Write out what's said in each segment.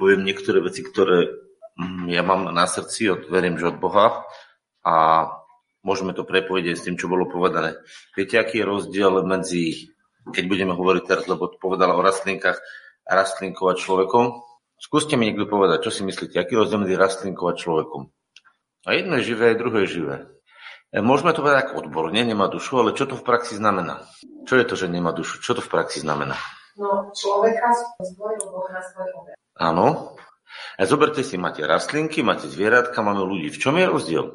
poviem niektoré veci, ktoré mm, ja mám na srdci, od, verím, že od Boha a môžeme to prepovedať s tým, čo bolo povedané. Viete, aký je rozdiel medzi, keď budeme hovoriť teraz, lebo povedala o rastlinkách, rastlinkou a človekom? Skúste mi niekto povedať, čo si myslíte, aký je rozdiel medzi rastlinkou a človekom? A jedno je živé, a druhé je živé. E, môžeme to povedať ako odborne, nemá dušu, ale čo to v praxi znamená? Čo je to, že nemá dušu? Čo to v praxi znamená? No, človeka stvoril Boh na svoj obraz. Áno. A zoberte si, máte rastlinky, máte zvieratka, máme ľudí. V čom je rozdiel?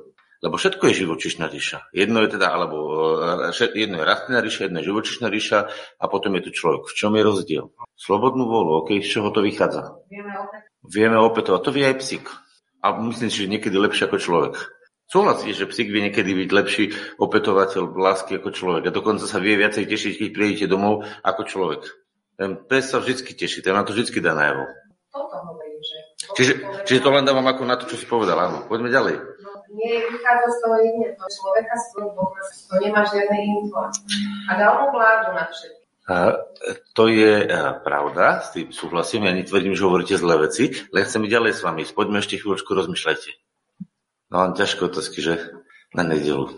Lebo všetko je živočišná ríša. Jedno je teda, alebo e, jedno je rastlinná ríša, jedno je živočišná ríša a potom je tu človek. V čom je rozdiel? Slobodnú volu, OK, z čoho to vychádza? Vieme opäť. Vieme opätovať. To vie aj psík. A myslím si, že niekedy lepšie ako človek. Súhlasí, že psík vie niekedy byť lepší opetovateľ lásky ako človek. A dokonca sa vie viacej tešiť, keď prídete domov, ako človek. Ten pes sa vždy teší, ten na to vždy dá najavo. Toto hovorím, že... Čiže, čiže to len dávam ako na to, čo si povedal, áno. Poďme ďalej. No, nie, vychádza z toho jedine, to človeka svoj Boh, to nemá žiadne info. A dal mu vládu na všetko. A to je a, pravda, s tým súhlasím, ja netvrdím, že hovoríte zlé veci, len chcem ďalej s vami. Poďme ešte chvíľočku, rozmýšľajte. No len ťažko otázky, že? Na nedelu.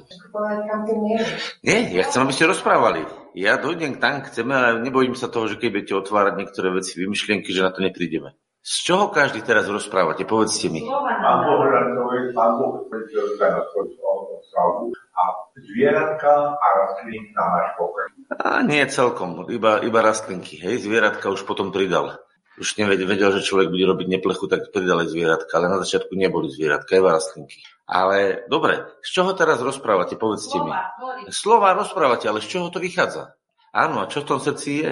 Nie, ja chcem, aby ste rozprávali. Ja dojdem tam, chceme, ale nebojím sa toho, že keď budete otvárať niektoré veci, vymyšlienky, že na to neprídeme. Z čoho každý teraz rozprávate? Povedzte mi. Pán Boh Pán Boh a zvieratka a rastliny na náš pokoj. A nie celkom, iba, iba rastlinky. Hej, zvieratka už potom pridal už nevedel, že človek bude robiť neplechu, tak pridali zvieratka, ale na začiatku neboli zvieratka, iba rastlinky. Ale dobre, z čoho teraz rozprávate, povedzte mi. Slova rozprávate, ale z čoho to vychádza? Áno, a čo v tom srdci je?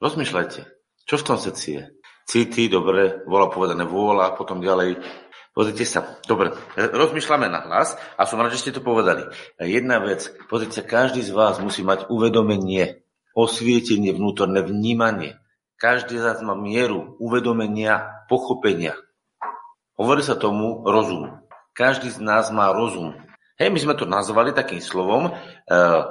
Rozmýšľajte. Čo v tom srdci je? City, dobre, bola povedané vôľa, potom ďalej. Pozrite sa, dobre, rozmýšľame na hlas a som rád, že ste to povedali. Jedna vec, pozrite sa, každý z vás musí mať uvedomenie, osvietenie, vnútorné vnímanie. Každý z nás má mieru uvedomenia, pochopenia. Hovorí sa tomu rozum. Každý z nás má rozum. Hej, my sme to nazvali takým slovom e,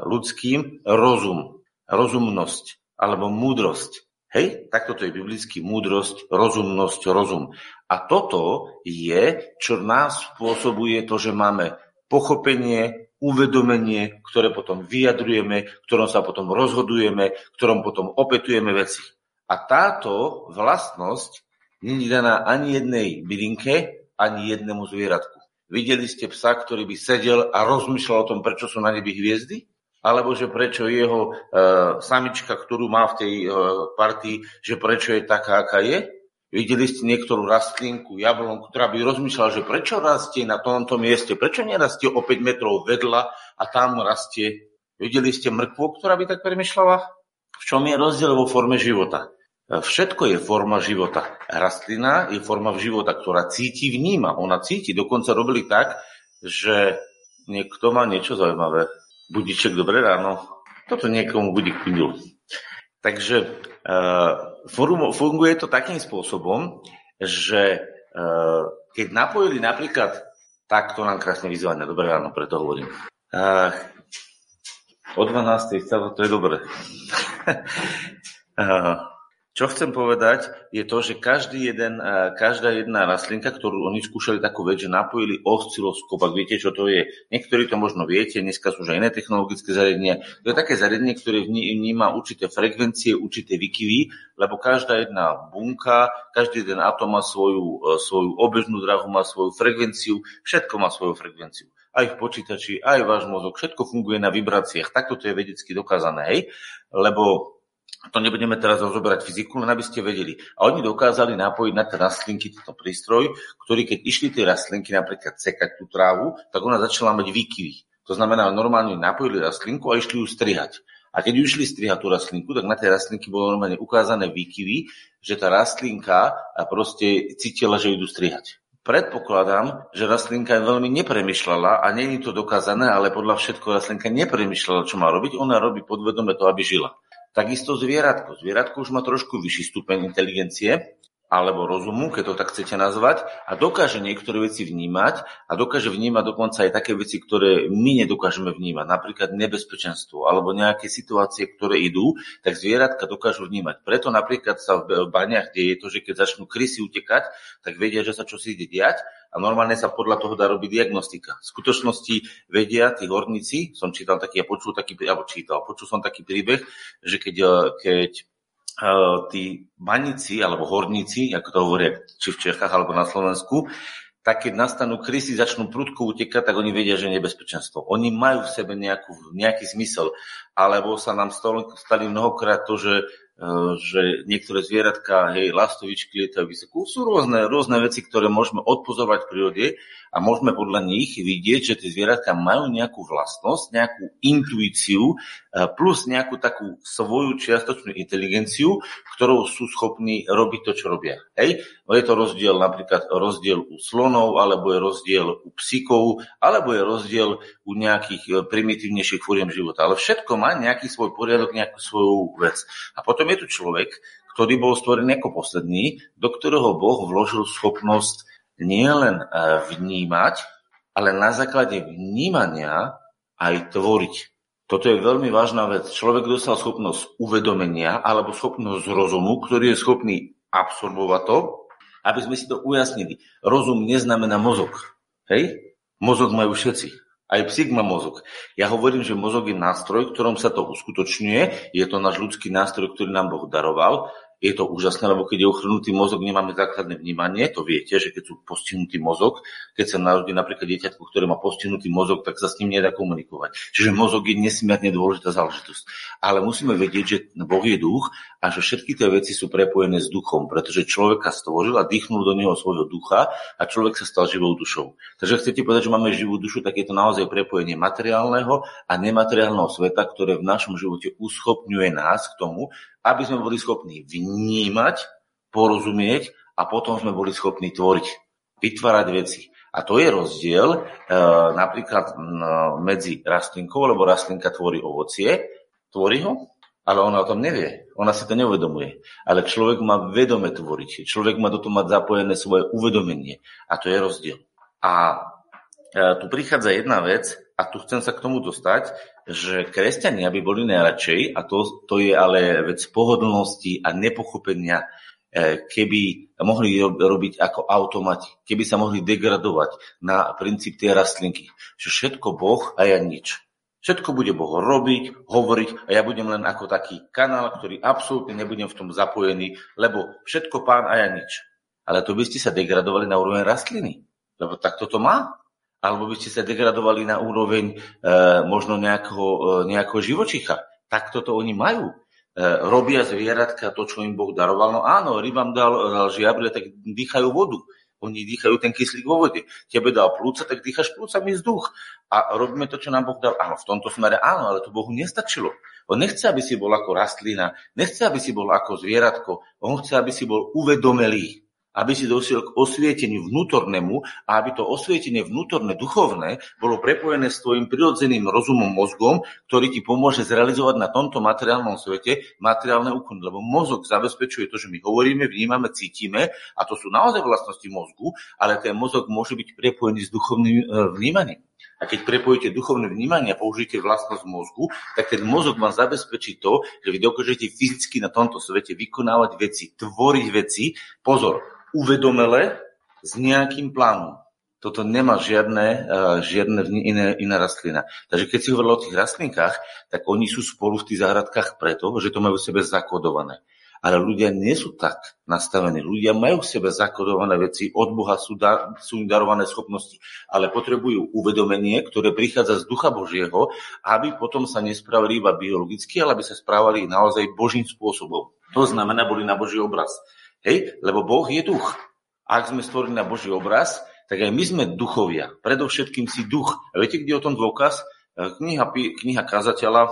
ľudským rozum, rozumnosť alebo múdrosť. Hej, takto to je biblický múdrosť, rozumnosť, rozum. A toto je, čo nás spôsobuje to, že máme pochopenie, uvedomenie, ktoré potom vyjadrujeme, ktorom sa potom rozhodujeme, ktorom potom opetujeme veci. A táto vlastnosť není daná ani jednej bylinke, ani jednému zvieratku. Videli ste psa, ktorý by sedel a rozmýšľal o tom, prečo sú na nebi hviezdy? Alebo že prečo jeho e, samička, ktorú má v tej e, partii, že prečo je taká, aká je? Videli ste niektorú rastlinku, jablonku, ktorá by rozmýšľala, že prečo rastie na tomto mieste, prečo nerastie o 5 metrov vedľa a tam rastie. Videli ste mrkvu, ktorá by tak premyšľala? V čom je rozdiel vo forme života? Všetko je forma života. Rastlina je forma života, ktorá cíti, vníma. Ona cíti. Dokonca robili tak, že niekto má niečo zaujímavé. Budiček, dobré ráno. Toto niekomu budík pindil. Takže uh, funguje to takým spôsobom, že uh, keď napojili napríklad, tak to nám krásne vyzvania, dobré ráno, preto hovorím. Uh, o 12. to je dobré. uh, Čo chcem povedať, je to, že každý jeden, e, každá jedna rastlinka, ktorú oni skúšali takú vec, že napojili osciloskop, ak viete, čo to je. Niektorí to možno viete, dneska sú už aj iné technologické zariadenia. To je také zariadenie, ktoré vníma určité frekvencie, určité vykyvy, lebo každá jedna bunka, každý jeden atom má svoju, e, svoju obežnú drahu, má svoju frekvenciu, všetko má svoju frekvenciu aj v počítači, aj váš mozog, všetko funguje na vibráciách. Takto to je vedecky dokázané, hej? Lebo to nebudeme teraz rozoberať fyziku, len aby ste vedeli. A oni dokázali napojiť na tie rastlinky tento prístroj, ktorý keď išli tie rastlinky napríklad sekať tú trávu, tak ona začala mať výkyvy. To znamená, normálne napojili rastlinku a išli ju strihať. A keď ju išli strihať tú rastlinku, tak na tej rastlinky bolo normálne ukázané výkyvy, že tá rastlinka proste cítila, že ju idú strihať. Predpokladám, že rastlinka veľmi nepremýšľala a není to dokázané, ale podľa všetko rastlinka nepremýšľala, čo má robiť. Ona robí podvedome to, aby žila. Takisto zvieratko. Zvieratko už má trošku vyšší stupeň inteligencie alebo rozumu, keď to tak chcete nazvať, a dokáže niektoré veci vnímať a dokáže vnímať dokonca aj také veci, ktoré my nedokážeme vnímať, napríklad nebezpečenstvo alebo nejaké situácie, ktoré idú, tak zvieratka dokážu vnímať. Preto napríklad sa v baniach deje to, že keď začnú krysy utekať, tak vedia, že sa čo si ide diať a normálne sa podľa toho dá robiť diagnostika. V skutočnosti vedia tí horníci, som čítal taký, ja počul taký, alebo čítal, počul som taký príbeh, že keď, keď tí baníci alebo horníci, ako to hovoria či v Čechách alebo na Slovensku, tak keď nastanú krysy, začnú prudko utekať, tak oni vedia, že je nebezpečenstvo. Oni majú v sebe nejakú, nejaký zmysel. Alebo sa nám stali mnohokrát to, že že niektoré zvieratka, hej, lastovičky lietajú vysoko. Sú rôzne, rôzne veci, ktoré môžeme odpozorovať v prírode a môžeme podľa nich vidieť, že tie zvieratka majú nejakú vlastnosť, nejakú intuíciu eh, plus nejakú takú svoju čiastočnú inteligenciu, ktorou sú schopní robiť to, čo robia. Hej? Je to rozdiel napríklad rozdiel u slonov, alebo je rozdiel u psíkov, alebo je rozdiel u nejakých eh, primitívnejších fóriem života. Ale všetko má nejaký svoj poriadok, nejakú svoju vec. A potom je tu človek, ktorý bol stvorený ako posledný, do ktorého Boh vložil schopnosť nielen e, vnímať, ale na základe vnímania aj tvoriť. Toto je veľmi vážna vec. Človek dostal schopnosť uvedomenia alebo schopnosť rozumu, ktorý je schopný absorbovať to, aby sme si to ujasnili. Rozum neznamená mozog. Hej? Mozog majú všetci. Aj psík má mozog. Ja hovorím, že mozog je nástroj, ktorom sa to uskutočňuje. Je to náš ľudský nástroj, ktorý nám Boh daroval je to úžasné, lebo keď je ochrnutý mozog, nemáme základné vnímanie, to viete, že keď sú postihnutý mozog, keď sa narodí napríklad dieťatko, ktoré má postihnutý mozog, tak sa s ním nedá komunikovať. Čiže mozog je nesmierne dôležitá záležitosť. Ale musíme vedieť, že Boh je duch a že všetky tie veci sú prepojené s duchom, pretože človeka stvoril a dýchnul do neho svojho ducha a človek sa stal živou dušou. Takže chcete povedať, že máme živú dušu, tak je to naozaj prepojenie materiálneho a nemateriálneho sveta, ktoré v našom živote uschopňuje nás k tomu, aby sme boli schopní vnímať, porozumieť a potom sme boli schopní tvoriť, vytvárať veci. A to je rozdiel e, napríklad medzi rastlinkou, lebo rastlinka tvorí ovocie, tvorí ho, ale ona o tom nevie. Ona si to neuvedomuje. Ale človek má vedome tvoriť. Človek má do toho mať zapojené svoje uvedomenie. A to je rozdiel. A e, tu prichádza jedna vec, a tu chcem sa k tomu dostať, že kresťania by boli najradšej, a to, to je ale vec pohodlnosti a nepochopenia, e, keby mohli robiť ako automati, keby sa mohli degradovať na princíp tej rastlinky. Že všetko Boh a ja nič. Všetko bude Boh robiť, hovoriť a ja budem len ako taký kanál, ktorý absolútne nebudem v tom zapojený, lebo všetko pán a ja nič. Ale to by ste sa degradovali na úroveň rastliny. Lebo takto to má alebo by ste sa degradovali na úroveň e, možno nejakého, e, nejakého živočicha. Tak toto oni majú. E, robia zvieratka to, čo im Boh daroval. No áno, rybám dal, dal žiable, tak dýchajú vodu. Oni dýchajú ten kyslík vo vode. Tebe dal plúca, tak dýchaš plúcami vzduch. A robíme to, čo nám Boh dal. Áno, v tomto smere áno, ale to Bohu nestačilo. On nechce, aby si bol ako rastlina, nechce, aby si bol ako zvieratko, on chce, aby si bol uvedomelý aby si dosiel k osvieteniu vnútornému a aby to osvietenie vnútorné, duchovné, bolo prepojené s tvojim prirodzeným rozumom, mozgom, ktorý ti pomôže zrealizovať na tomto materiálnom svete materiálne úkony. Lebo mozog zabezpečuje to, že my hovoríme, vnímame, cítime a to sú naozaj vlastnosti mozgu, ale ten mozog môže byť prepojený s duchovným e, vnímaním. A keď prepojíte duchovné vnímanie a použijete vlastnosť mozgu, tak ten mozog vám zabezpečí to, že vy dokážete fyzicky na tomto svete vykonávať veci, tvoriť veci. Pozor, uvedomele s nejakým plánom. Toto nemá žiadne, uh, žiadne iné, iná rastlina. Takže keď si hovoril o tých rastlinkách, tak oni sú spolu v tých záhradkách preto, že to majú v sebe zakodované. Ale ľudia nie sú tak nastavení. Ľudia majú v sebe zakodované veci, od Boha sú, dar, sú im darované schopnosti, ale potrebujú uvedomenie, ktoré prichádza z Ducha Božieho, aby potom sa nespravili iba biologicky, ale aby sa správali naozaj Božím spôsobom. To znamená, boli na Boží obraz. Hej? Lebo Boh je duch. Ak sme stvorení na Boží obraz, tak aj my sme duchovia. Predovšetkým si duch. A viete, kde je o tom dôkaz? E, kniha, kniha kazateľa,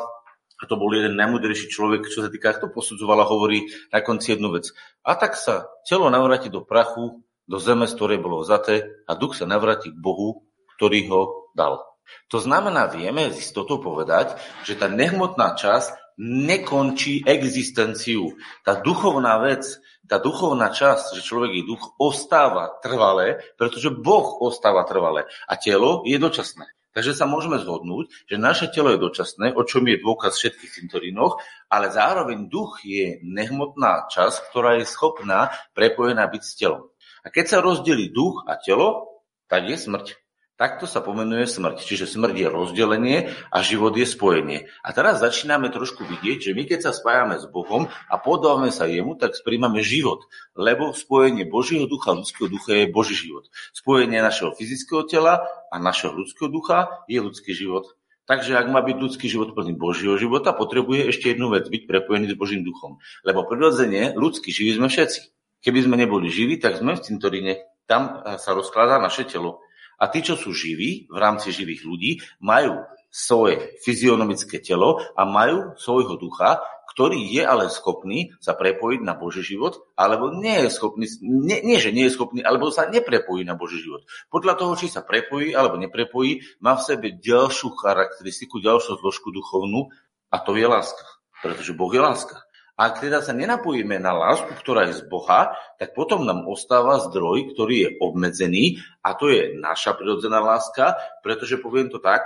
a to bol jeden najmudrejší človek, čo sa týka, to posudzovala, hovorí na konci jednu vec. A tak sa telo navráti do prachu, do zeme, z ktorej bolo vzaté a duch sa navráti k Bohu, ktorý ho dal. To znamená, vieme z istotou povedať, že tá nehmotná časť nekončí existenciu. Tá duchovná vec, tá duchovná časť, že človek je duch, ostáva trvalé, pretože Boh ostáva trvalé a telo je dočasné. Takže sa môžeme zhodnúť, že naše telo je dočasné, o čom je dôkaz všetkých cintorínoch, ale zároveň duch je nehmotná časť, ktorá je schopná prepojená byť s telom. A keď sa rozdelí duch a telo, tak je smrť. Takto sa pomenuje smrť. Čiže smrť je rozdelenie a život je spojenie. A teraz začíname trošku vidieť, že my keď sa spájame s Bohom a podávame sa jemu, tak spríjmame život. Lebo spojenie Božieho ducha ľudského ducha je Boží život. Spojenie našeho fyzického tela a našeho ľudského ducha je ľudský život. Takže ak má byť ľudský život plný Božieho života, potrebuje ešte jednu vec, byť prepojený s Božím duchom. Lebo prirodzene ľudský živí sme všetci. Keby sme neboli živí, tak sme v cintoríne. Tam sa rozkladá naše telo. A tí, čo sú živí v rámci živých ľudí, majú svoje fyzionomické telo a majú svojho ducha, ktorý je ale schopný sa prepojiť na Boží život, alebo nie je schopný, nie, nie že nie je schopný, alebo sa neprepojí na Boží život. Podľa toho, či sa prepojí alebo neprepojí, má v sebe ďalšiu charakteristiku, ďalšiu zložku duchovnú a to je láska. Pretože Boh je láska. Ak teda sa nenapojíme na lásku, ktorá je z Boha, tak potom nám ostáva zdroj, ktorý je obmedzený a to je naša prirodzená láska, pretože poviem to tak,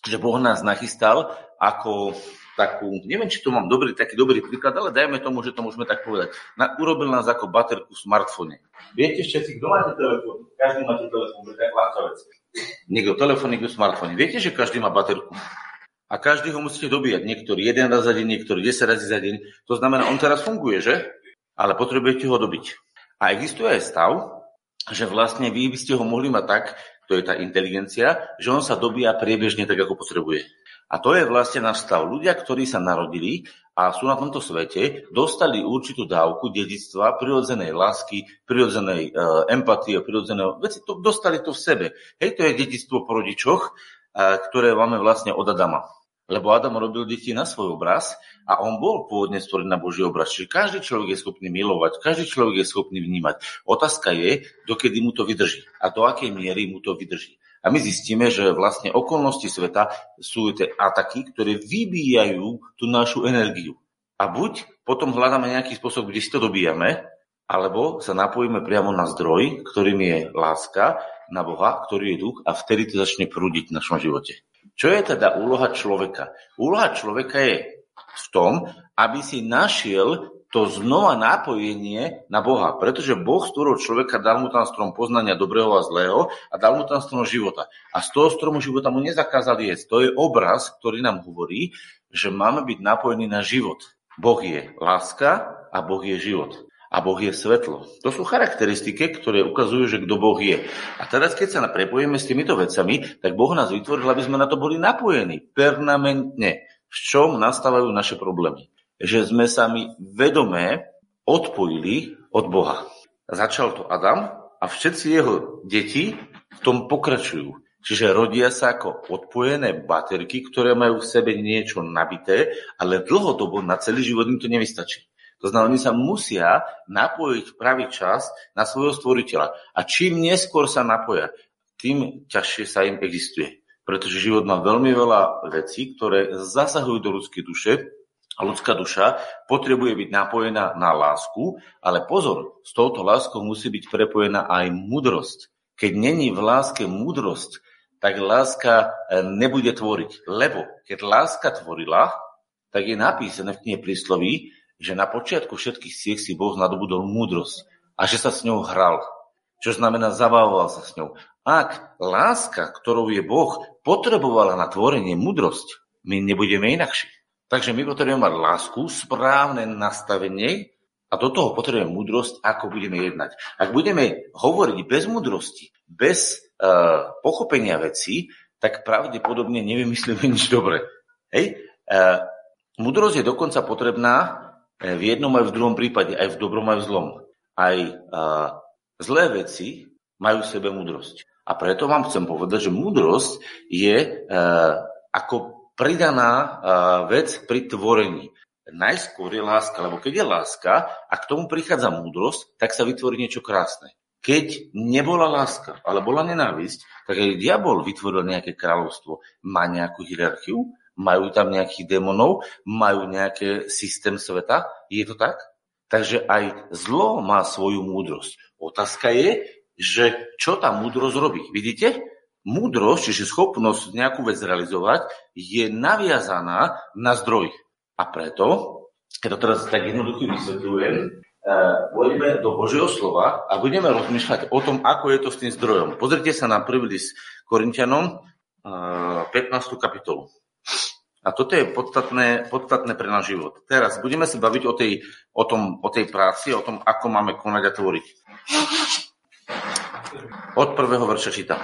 že Boh nás nachystal ako takú, neviem, či to mám dobrý, taký dobrý príklad, ale dajme tomu, že to môžeme tak povedať. Na, urobil nás ako baterku v smartfóne. Viete všetci, kto máte telefón? Každý máte telefón, to je tak vec. Niekto telefón, niekto smartfón. Viete, že každý má baterku? A každý ho musíte dobíjať. Niektorý jeden raz za deň, niektorý 10 razy za deň. To znamená, on teraz funguje, že? Ale potrebujete ho dobiť. A existuje aj stav, že vlastne vy by ste ho mohli mať tak, to je tá inteligencia, že on sa dobíja priebežne tak, ako potrebuje. A to je vlastne náš stav. Ľudia, ktorí sa narodili a sú na tomto svete, dostali určitú dávku dedictva, prirodzenej lásky, prirodzenej uh, empatie, prirodzeného veci, to, dostali to v sebe. Hej, to je dedictvo po rodičoch, uh, ktoré máme vlastne od Adama lebo Adam robil deti na svoj obraz a on bol pôvodne stvorený na Boží obraz. Čiže každý človek je schopný milovať, každý človek je schopný vnímať. Otázka je, dokedy mu to vydrží a do akej miery mu to vydrží. A my zistíme, že vlastne okolnosti sveta sú tie ataky, ktoré vybíjajú tú našu energiu. A buď potom hľadáme nejaký spôsob, kde si to dobíjame, alebo sa napojíme priamo na zdroj, ktorým je láska, na Boha, ktorý je duch a vtedy to začne prúdiť v našom živote. Čo je teda úloha človeka? Úloha človeka je v tom, aby si našiel to znova nápojenie na Boha. Pretože Boh stvoril človeka, dal mu tam strom poznania dobrého a zlého a dal mu tam strom života. A z toho stromu života mu nezakázal jesť. To je obraz, ktorý nám hovorí, že máme byť napojení na život. Boh je láska a Boh je život a Boh je svetlo. To sú charakteristiky, ktoré ukazujú, že kto Boh je. A teraz, keď sa prepojíme s týmito vecami, tak Boh nás vytvoril, aby sme na to boli napojení permanentne. V čom nastávajú naše problémy? Že sme sa my vedomé odpojili od Boha. Začal to Adam a všetci jeho deti v tom pokračujú. Čiže rodia sa ako odpojené baterky, ktoré majú v sebe niečo nabité, ale dlhodobo na celý život im to nevystačí. To znamená, oni sa musia napojiť v pravý čas na svojho stvoriteľa. A čím neskôr sa napoja, tým ťažšie sa im existuje. Pretože život má veľmi veľa vecí, ktoré zasahujú do ľudskej duše a ľudská duša potrebuje byť napojená na lásku, ale pozor, s touto láskou musí byť prepojená aj múdrosť. Keď není v láske múdrosť, tak láska e, nebude tvoriť. Lebo keď láska tvorila, tak je napísané v knihe prísloví, že na počiatku všetkých siek si Boh nadobudol múdrosť a že sa s ňou hral. Čo znamená, zabavoval sa s ňou. Ak láska, ktorou je Boh, potrebovala na tvorenie múdrosť, my nebudeme inakší. Takže my potrebujeme mať lásku, správne nastavenie a do toho potrebujeme múdrosť, ako budeme jednať. Ak budeme hovoriť bez múdrosti, bez uh, pochopenia vecí, tak pravdepodobne nevymyslíme nič dobre. Hej? Uh, múdrosť je dokonca potrebná v jednom aj v druhom prípade, aj v dobrom, aj v zlom. Aj a, zlé veci majú v sebe múdrosť. A preto vám chcem povedať, že múdrosť je e, ako pridaná a, vec pri tvorení. Najskôr je láska, lebo keď je láska a k tomu prichádza múdrosť, tak sa vytvorí niečo krásne. Keď nebola láska, ale bola nenávisť, tak aj diabol vytvoril nejaké kráľovstvo. Má nejakú hierarchiu, Majú tam nejakých démonov? Majú nejaký systém sveta? Je to tak? Takže aj zlo má svoju múdrosť. Otázka je, že čo tá múdrosť robí. Vidíte? Múdrosť, čiže schopnosť nejakú vec realizovať, je naviazaná na zdroj. A preto, keď to teraz tak jednoducho vysvetľujem, pôjdeme do Božieho slova a budeme rozmýšľať o tom, ako je to s tým zdrojom. Pozrite sa na prvý list Korintianom, 15. kapitolu. A toto je podstatné, podstatné pre náš život. Teraz budeme sa baviť o tej, o, tom, o tej práci, o tom, ako máme konať a tvoriť. Od prvého verša čítam.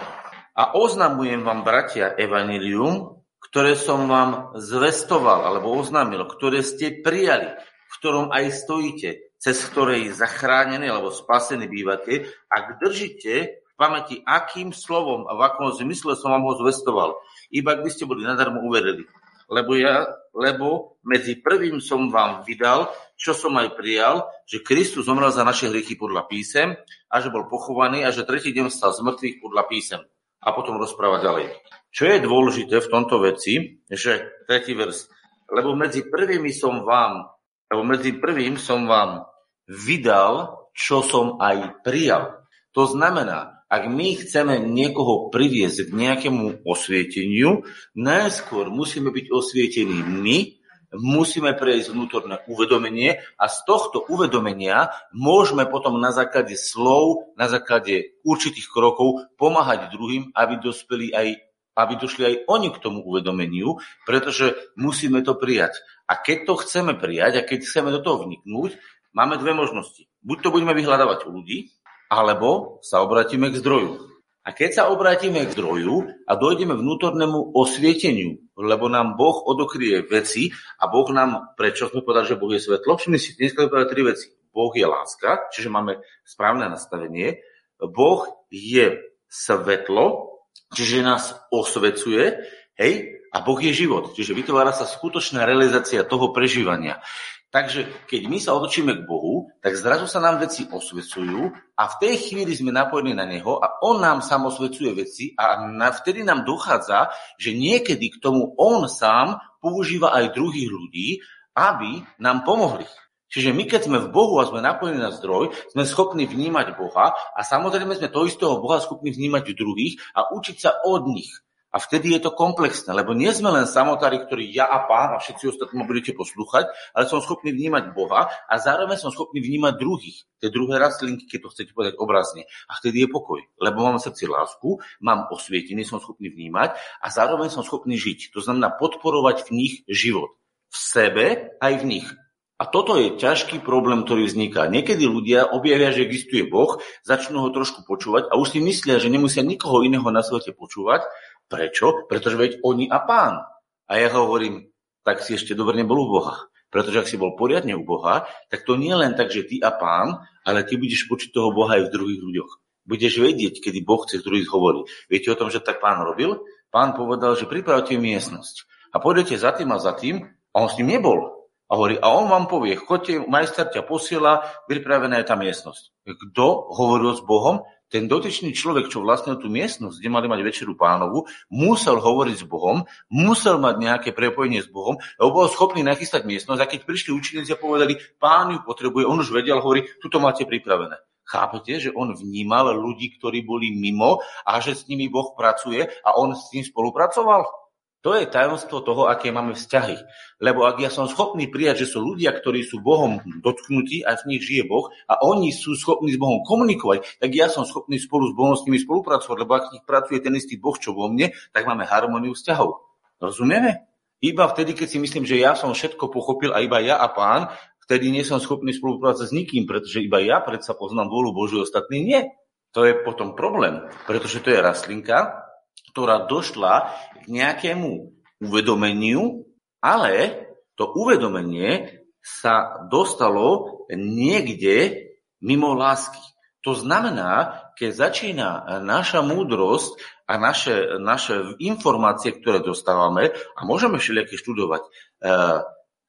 A oznamujem vám, bratia, evanilium, ktoré som vám zvestoval, alebo oznámil, ktoré ste prijali, v ktorom aj stojíte, cez ktorej zachránený alebo spasený bývate, ak držíte v pamäti, akým slovom a v akom zmysle som vám ho zvestoval, iba ak by ste boli nadarmo uverili. Lebo, ja, lebo medzi prvým som vám vydal, čo som aj prijal, že Kristus zomrel za naše hriechy podľa písem a že bol pochovaný a že tretí deň stal z mŕtvych podľa písem. A potom rozprávať ďalej. Čo je dôležité v tomto veci, že tretí vers, lebo medzi prvými som vám lebo medzi prvým som vám vydal, čo som aj prijal. To znamená, ak my chceme niekoho priviesť k nejakému osvieteniu, najskôr musíme byť osvietení my, musíme prejsť vnútorné uvedomenie a z tohto uvedomenia môžeme potom na základe slov, na základe určitých krokov pomáhať druhým, aby dospeli aj aby došli aj oni k tomu uvedomeniu, pretože musíme to prijať. A keď to chceme prijať a keď chceme do toho vniknúť, máme dve možnosti. Buď to budeme vyhľadávať u ľudí, alebo sa obratíme k zdroju. A keď sa obrátime k zdroju a dojdeme vnútornému osvieteniu, lebo nám Boh odokrie veci a Boh nám, prečo sme povedali, že Boh je svetlo, všimni si, dnes povedať tri veci. Boh je láska, čiže máme správne nastavenie. Boh je svetlo, čiže nás osvecuje, hej, a Boh je život, čiže vytvára sa skutočná realizácia toho prežívania. Takže keď my sa otočíme k Bohu, tak zrazu sa nám veci osvecujú a v tej chvíli sme napojení na Neho a On nám sám osvecuje veci a na, vtedy nám dochádza, že niekedy k tomu On sám používa aj druhých ľudí, aby nám pomohli. Čiže my, keď sme v Bohu a sme napojení na zdroj, sme schopní vnímať Boha a samozrejme sme to istého Boha schopní vnímať v druhých a učiť sa od nich. A vtedy je to komplexné, lebo nie sme len samotári, ktorí ja a pán a všetci ostatní budete poslúchať, ale som schopný vnímať Boha a zároveň som schopný vnímať druhých. Tie druhé rastlinky, keď to chcete povedať obrazne. A vtedy je pokoj, lebo mám v srdci lásku, mám osvietený, som schopný vnímať a zároveň som schopný žiť. To znamená podporovať v nich život. V sebe aj v nich. A toto je ťažký problém, ktorý vzniká. Niekedy ľudia objavia, že existuje Boh, začnú ho trošku počúvať a už si myslia, že nemusia nikoho iného na svete počúvať. Prečo? Pretože veď oni a pán. A ja hovorím, tak si ešte dobre nebol u Boha. Pretože ak si bol poriadne u Boha, tak to nie len tak, že ty a pán, ale ty budeš počuť toho Boha aj v druhých ľuďoch. Budeš vedieť, kedy Boh chce druhých hovorí. Viete o tom, že tak pán robil? Pán povedal, že pripravte miestnosť. A pôjdete za tým a za tým a on s ním nebol. A hovorí, a on vám povie, chodte, majster ťa posiela, pripravená je tá miestnosť. Kto hovoril s Bohom? Ten dotyčný človek, čo vlastnil tú miestnosť, kde mali mať večeru pánovu, musel hovoriť s Bohom, musel mať nejaké prepojenie s Bohom, lebo bol schopný nachystať miestnosť a keď prišli učeníci a povedali, pán ju potrebuje, on už vedel, hovorí, tuto máte pripravené. Chápete, že on vnímal ľudí, ktorí boli mimo a že s nimi Boh pracuje a on s tým spolupracoval? To je tajomstvo toho, aké máme vzťahy. Lebo ak ja som schopný prijať, že sú ľudia, ktorí sú Bohom dotknutí a v nich žije Boh a oni sú schopní s Bohom komunikovať, tak ja som schopný spolu s Bohom s nimi spolupracovať, lebo ak nich pracuje ten istý Boh, čo vo mne, tak máme harmóniu vzťahov. Rozumieme? Iba vtedy, keď si myslím, že ja som všetko pochopil a iba ja a pán, vtedy nie som schopný spolupracovať s nikým, pretože iba ja predsa poznám vôľu Božiu, ostatní nie. To je potom problém, pretože to je rastlinka, ktorá došla k nejakému uvedomeniu, ale to uvedomenie sa dostalo niekde mimo lásky. To znamená, keď začína naša múdrosť a naše, naše informácie, ktoré dostávame, a môžeme všelijaké študovať, e,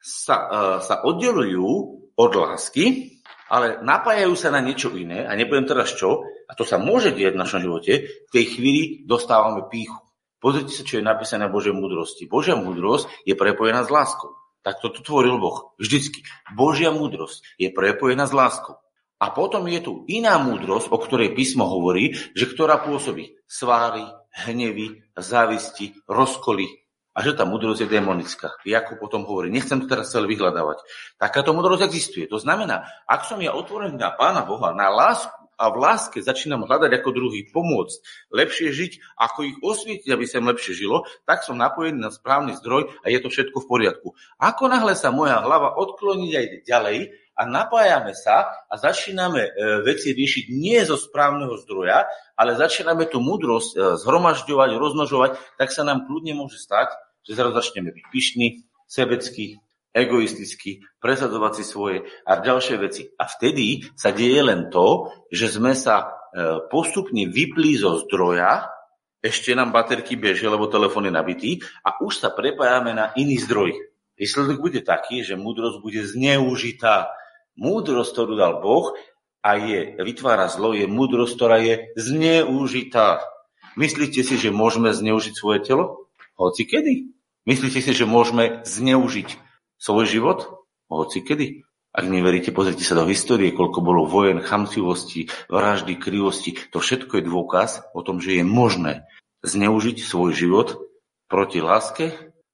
sa, e, sa oddelujú od lásky, ale napájajú sa na niečo iné, a nebudem teraz čo, a to sa môže diať v našom živote, v tej chvíli dostávame píchu. Pozrite sa, čo je napísané na Božej múdrosti. Božia múdrosť je prepojená s láskou. Tak to tu tvoril Boh. Vždycky. Božia múdrosť je prepojená s láskou. A potom je tu iná múdrosť, o ktorej písmo hovorí, že ktorá pôsobí sváry, hnevy, závisti, rozkoly. A že tá múdrosť je demonická. Jakub potom hovorí, nechcem to teraz celé vyhľadávať. Takáto múdrosť existuje. To znamená, ak som ja otvorený na Pána Boha, na lásku, a v láske začínam hľadať ako druhý pomôcť, lepšie žiť, ako ich osvietiť, aby sa lepšie žilo, tak som napojený na správny zdroj a je to všetko v poriadku. Ako náhle sa moja hlava odkloní aj ďalej a napájame sa a začíname e, veci riešiť nie zo správneho zdroja, ale začíname tú múdrosť e, zhromažďovať, rozmnožovať, tak sa nám kľudne môže stať, že zrazu začneme byť pyšní, sebecký, egoisticky, presadzovať si svoje a ďalšie veci. A vtedy sa deje len to, že sme sa e, postupne vyplí zo zdroja, ešte nám baterky bežia, lebo telefón je nabitý a už sa prepájame na iný zdroj. Výsledok bude taký, že múdrosť bude zneužitá. Múdrosť, ktorú dal Boh a je, vytvára zlo, je múdrosť, ktorá je zneužitá. Myslíte si, že môžeme zneužiť svoje telo? Hoci kedy. Myslíte si, že môžeme zneužiť svoj život? Hoci kedy. Ak neveríte, pozrite sa do histórie, koľko bolo vojen, chamtivosti, vraždy, krivosti. To všetko je dôkaz o tom, že je možné zneužiť svoj život proti láske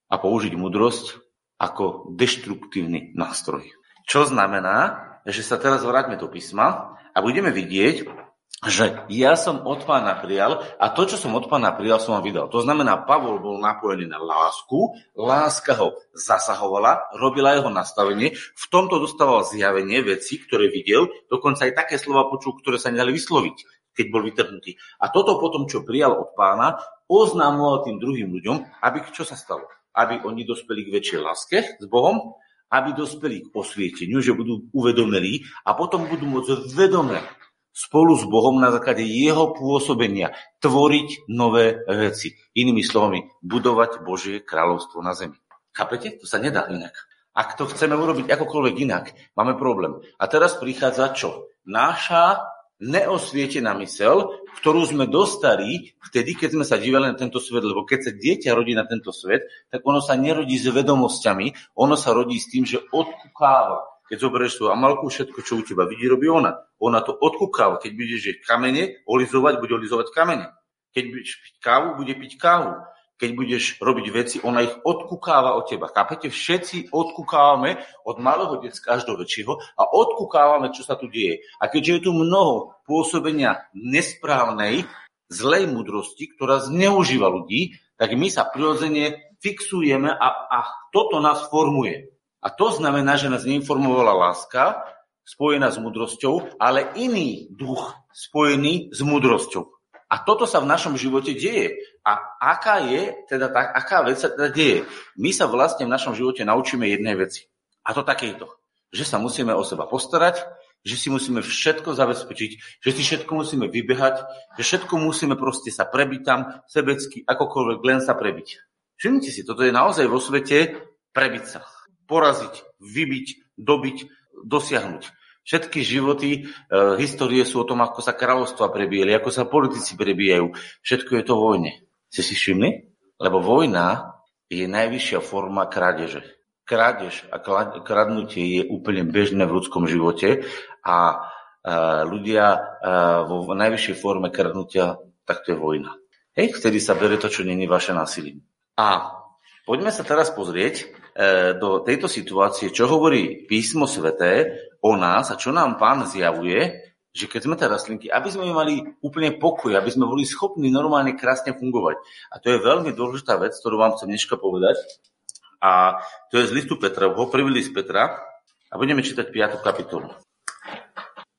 a použiť mudrosť ako deštruktívny nástroj. Čo znamená, že sa teraz vráťme do písma a budeme vidieť, že ja som od pána prijal a to, čo som od pána prijal, som vám vydal. To znamená, Pavol bol napojený na lásku, láska ho zasahovala, robila jeho nastavenie, v tomto dostával zjavenie veci, ktoré videl, dokonca aj také slova počul, ktoré sa nedali vysloviť, keď bol vytrhnutý. A toto potom, čo prijal od pána, oznámoval tým druhým ľuďom, aby čo sa stalo? Aby oni dospeli k väčšej láske s Bohom, aby dospeli k osvieteniu, že budú uvedomení a potom budú môcť vedome spolu s Bohom na základe jeho pôsobenia tvoriť nové veci. Inými slovami, budovať Božie kráľovstvo na zemi. Chápete? To sa nedá inak. Ak to chceme urobiť akokoľvek inak, máme problém. A teraz prichádza čo? Náša neosvietená mysel, ktorú sme dostali vtedy, keď sme sa dívali na tento svet, lebo keď sa dieťa rodí na tento svet, tak ono sa nerodí s vedomosťami, ono sa rodí s tým, že odkúkáva keď zoberieš svoju amalku, všetko, čo u teba vidí, robí ona. Ona to odkúkáva. Keď budeš jesť kamene, olizovať, bude olizovať kamene. Keď budeš piť kávu, bude piť kávu. Keď budeš robiť veci, ona ich odkúkáva od teba. Chápete? Všetci odkúkávame od malého decka až do väčšieho a odkúkávame, čo sa tu deje. A keďže je tu mnoho pôsobenia nesprávnej, zlej múdrosti, ktorá zneužíva ľudí, tak my sa prirodzene fixujeme a, a toto nás formuje. A to znamená, že nás neinformovala láska, spojená s múdrosťou, ale iný duch spojený s múdrosťou. A toto sa v našom živote deje. A aká je, teda tak, aká vec sa teda deje? My sa vlastne v našom živote naučíme jednej veci. A to takejto. Že sa musíme o seba postarať, že si musíme všetko zabezpečiť, že si všetko musíme vybehať, že všetko musíme proste sa prebiť tam sebecky, akokoľvek len sa prebiť. Všimnite si, toto je naozaj vo svete prebiť sa poraziť, vybiť, dobiť, dosiahnuť. Všetky životy e, histórie sú o tom, ako sa kráľovstva prebíjali, ako sa politici prebíjajú. Všetko je to vojne. Ste si všimli? Lebo vojna je najvyššia forma krádeže. Krádež a kradnutie je úplne bežné v ľudskom živote a e, ľudia e, vo najvyššej forme kradnutia, tak to je vojna. Hej, vtedy sa bere to, čo není vaše násilím. A poďme sa teraz pozrieť, do tejto situácie, čo hovorí písmo sveté o nás a čo nám pán zjavuje, že keď sme tie rastlinky, aby sme mali úplne pokoj, aby sme boli schopní normálne krásne fungovať. A to je veľmi dôležitá vec, ktorú vám chcem dneška povedať. A to je z listu Petrovho, prvý list Petra. A budeme čítať 5. kapitolu.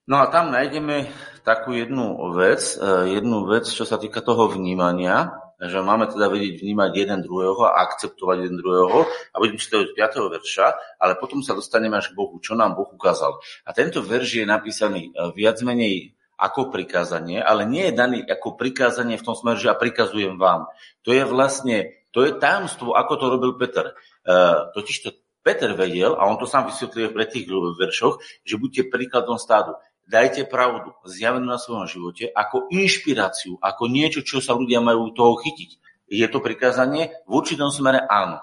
No a tam nájdeme takú jednu vec, e, jednu vec, čo sa týka toho vnímania, že máme teda vedieť vnímať jeden druhého a akceptovať jeden druhého a budem čítať od 5. verša, ale potom sa dostaneme až k Bohu, čo nám Boh ukázal. A tento verš je napísaný e, viac menej ako prikázanie, ale nie je daný ako prikázanie v tom smere, že ja prikazujem vám. To je vlastne, to je tajomstvo, ako to robil Peter. Uh, totiž to Peter vedel, a on to sám vysvetlil v tých veršoch, že buďte príkladom stádu dajte pravdu zjavenú na svojom živote ako inšpiráciu, ako niečo, čo sa ľudia majú toho chytiť. je to prikázanie? V určitom smere áno.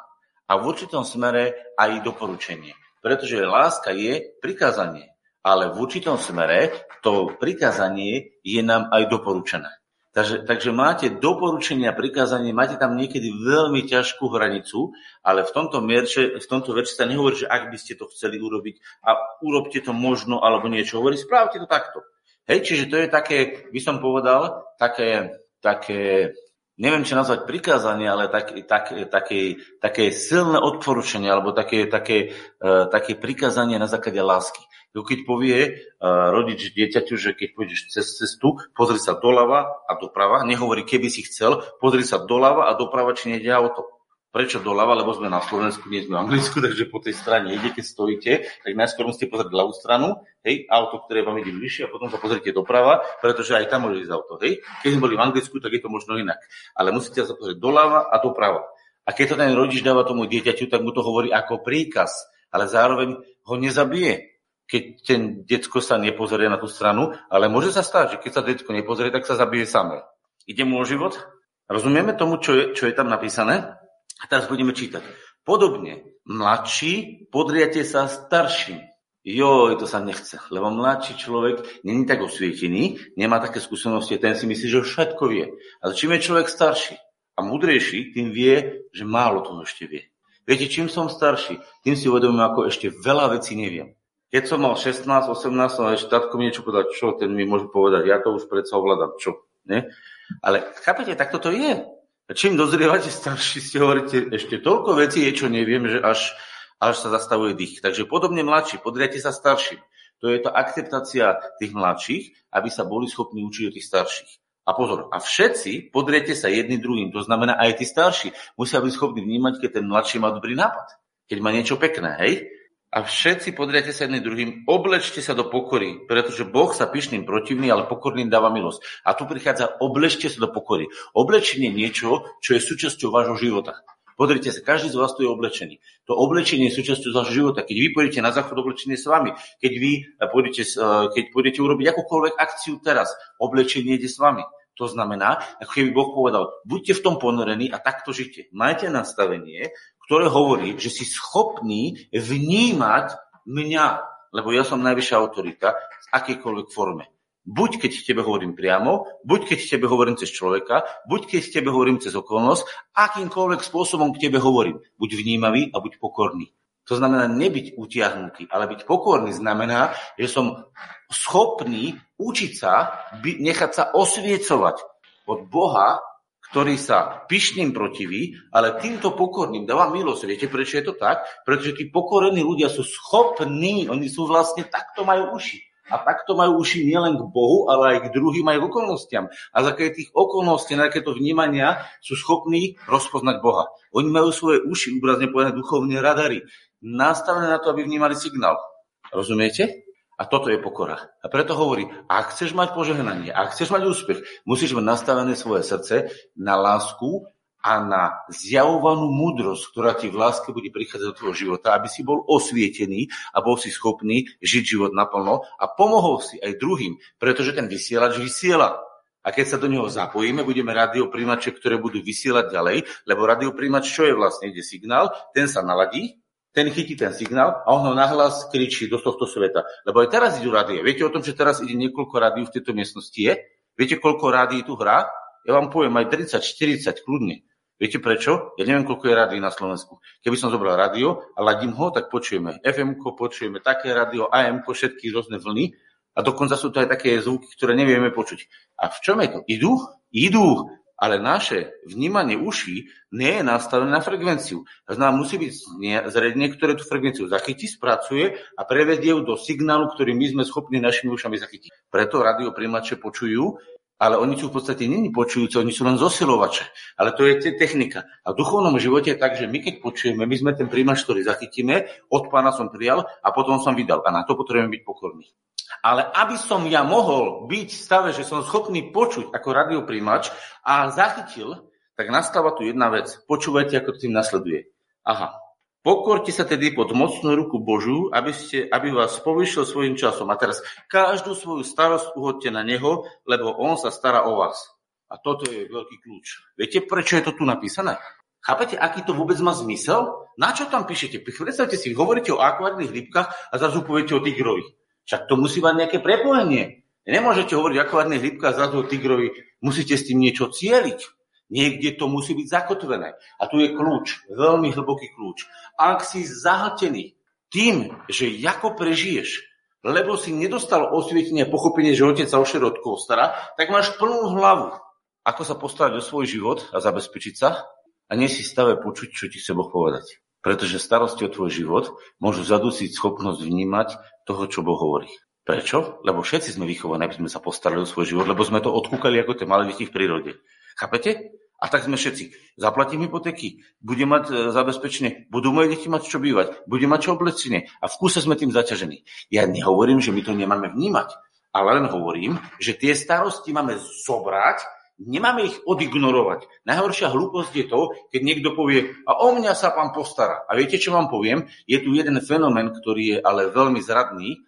A v určitom smere aj doporučenie. Pretože láska je prikázanie. Ale v určitom smere to prikázanie je nám aj doporučené. Takže, takže máte doporučenia, prikázanie, máte tam niekedy veľmi ťažkú hranicu, ale v tomto, mierče, v tomto verši sa nehovorí, že ak by ste to chceli urobiť a urobte to možno alebo niečo. Hovorí, správte to takto. Hej, čiže to je také, by som povedal, také, také neviem, čo nazvať prikázanie, ale tak, tak, také, také silné odporúčanie alebo také, také, uh, také prikázanie na základe lásky. Keď povie uh, rodič dieťaťu, že keď pôjdeš cez cestu, pozri sa doľava a doprava, nehovorí, keby si chcel, pozri sa doľava a doprava, či nejde auto. Prečo doľava? Lebo sme na Slovensku, nie sme v Anglicku, takže po tej strane ide, stojíte, tak najskôr musíte pozrieť ľavú stranu, hej, auto, ktoré vám ide bližšie a potom sa pozrite doprava, pretože aj tam môže ísť auto, hej. Keď sme boli v Anglicku, tak je to možno inak. Ale musíte sa pozrieť doľava a doprava. A keď to ten rodič dáva tomu dieťaťu, tak mu to hovorí ako príkaz, ale zároveň ho nezabije keď ten detsko sa nepozerie na tú stranu, ale môže sa stať, že keď sa detsko nepozerie, tak sa zabije samé. Ide mu o život? Rozumieme tomu, čo je, čo je tam napísané? A teraz budeme čítať. Podobne, mladší podriate sa starším. Joj, to sa nechce, lebo mladší človek není tak osvietený, nemá také skúsenosti, ten si myslí, že všetko vie. Ale čím je človek starší a mudrejší, tým vie, že málo toho ešte vie. Viete, čím som starší, tým si uvedomím, ako ešte veľa vecí neviem. Keď som mal 16, 18, som tatko mi niečo povedať, čo ten mi môže povedať, ja to už predsa ovládam, čo. Ne? Ale chápete, tak toto je. Čím dozrievate starší, si hovoríte, ešte toľko vecí je, čo neviem, že až, až sa zastavuje dých. Takže podobne mladší, podriate sa starším. To je to akceptácia tých mladších, aby sa boli schopní učiť od tých starších. A pozor, a všetci podriete sa jedným druhým, to znamená aj tí starší musia byť schopní vnímať, keď ten mladší má dobrý nápad, keď má niečo pekné, hej? A všetci podriate sa jedným druhým, oblečte sa do pokory, pretože Boh sa pyšným protivný, ale pokorným dáva milosť. A tu prichádza, oblečte sa do pokory. Oblečenie niečo, čo je súčasťou vášho života. Pozrite sa, každý z vás tu je oblečený. To oblečenie je súčasťou vášho života. Keď vy pôjdete na záchod, oblečenie s vami. Keď vy pôjdete, keď pôjdete urobiť akúkoľvek akciu teraz, oblečenie ide s vami. To znamená, ako keby Boh povedal, buďte v tom ponorení a takto žite. Majte nastavenie, ktoré hovorí, že si schopný vnímať mňa, lebo ja som najvyššia autorita v akejkoľvek forme. Buď keď tebe hovorím priamo, buď keď tebe hovorím cez človeka, buď keď tebe hovorím cez okolnosť, akýmkoľvek spôsobom k tebe hovorím. Buď vnímavý a buď pokorný. To znamená nebyť utiahnutý, ale byť pokorný znamená, že som schopný učiť sa, nechať sa osviecovať od Boha ktorý sa pyšným protiví, ale týmto pokorným dáva milosť. Viete, prečo je to tak? Pretože tí pokorení ľudia sú schopní, oni sú vlastne, takto majú uši. A takto majú uši nielen k Bohu, ale aj k druhým, aj k okolnostiam. A za tých okolností, na takéto vnímania sú schopní rozpoznať Boha. Oni majú svoje uši, úbrazne povedané duchovné radary, nastavené na to, aby vnímali signál. Rozumiete? A toto je pokora. A preto hovorí, ak chceš mať požehnanie, ak chceš mať úspech, musíš mať nastavené svoje srdce na lásku a na zjavovanú múdrosť, ktorá ti v láske bude prichádzať do tvojho života, aby si bol osvietený a bol si schopný žiť život naplno a pomohol si aj druhým, pretože ten vysielač vysiela. A keď sa do neho zapojíme, budeme radiopríjimače, ktoré budú vysielať ďalej, lebo radiopríjimač čo je vlastne? Ide signál, ten sa naladí, ten chytí ten signál a on ho nahlas kričí do tohto sveta. Lebo aj teraz idú rádio. Viete o tom, že teraz ide niekoľko rádií v tejto miestnosti? Je? Viete, koľko rádií tu hrá? Ja vám poviem aj 30, 40, kľudne. Viete prečo? Ja neviem, koľko je rádií na Slovensku. Keby som zobral rádio a ladím ho, tak počujeme fm počujeme také rádio, am všetky rôzne vlny a dokonca sú to aj také zvuky, ktoré nevieme počuť. A v čom je to? Idú? Idú ale naše vnímanie uší nie je nastavené na frekvenciu. To znamená, musí byť zredne, ktoré tú frekvenciu zachytí, spracuje a prevedie ju do signálu, ktorý my sme schopní našimi ušami zachytiť. Preto radiopríjimače počujú, ale oni sú v podstate není počujúce, oni sú len zosilovače. Ale to je technika. A v duchovnom živote je tak, že my keď počujeme, my sme ten príjimač, ktorý zachytíme, od pána som prijal a potom som vydal. A na to potrebujeme byť pokorní. Ale aby som ja mohol byť v stave, že som schopný počuť ako radiopríjimač a zachytil, tak nastáva tu jedna vec. Počúvajte, ako tým nasleduje. Aha. Pokorte sa tedy pod mocnú ruku Božú, aby, ste, aby vás povyšil svojim časom. A teraz každú svoju starosť uhodte na Neho, lebo On sa stará o vás. A toto je veľký kľúč. Viete, prečo je to tu napísané? Chápete, aký to vôbec má zmysel? Na čo tam píšete? Predstavte si, hovoríte o akvárnych rybkách a zrazu poviete o tigrovi. Však to musí mať nejaké prepojenie. Nemôžete hovoriť o akvárnych rybkách a zrazu o tigrovi. Musíte s tým niečo cieliť. Niekde to musí byť zakotvené. A tu je kľúč, veľmi hlboký kľúč. Ak si zahltený tým, že ako prežiješ, lebo si nedostal osvietenie a pochopenie, že otec sa o všetko stará, tak máš plnú hlavu ako sa postarať o svoj život a zabezpečiť sa a nie si stave počuť, čo ti chce povedať. Pretože starosti o tvoj život môžu zadusiť schopnosť vnímať toho, čo Boh hovorí. Prečo? Lebo všetci sme vychovaní, aby sme sa postarali o svoj život, lebo sme to odkúkali ako tie malé deti v prírode. Chápete? A tak sme všetci. Zaplatím hypotéky, budem mať e, zabezpečenie, budú moje deti mať čo bývať, budem mať čo oblečenie. A v kuse sme tým zaťažení. Ja nehovorím, že my to nemáme vnímať, ale len hovorím, že tie starosti máme zobrať Nemáme ich odignorovať. Najhoršia hlúposť je to, keď niekto povie, a o mňa sa pán postará. A viete, čo vám poviem? Je tu jeden fenomén, ktorý je ale veľmi zradný,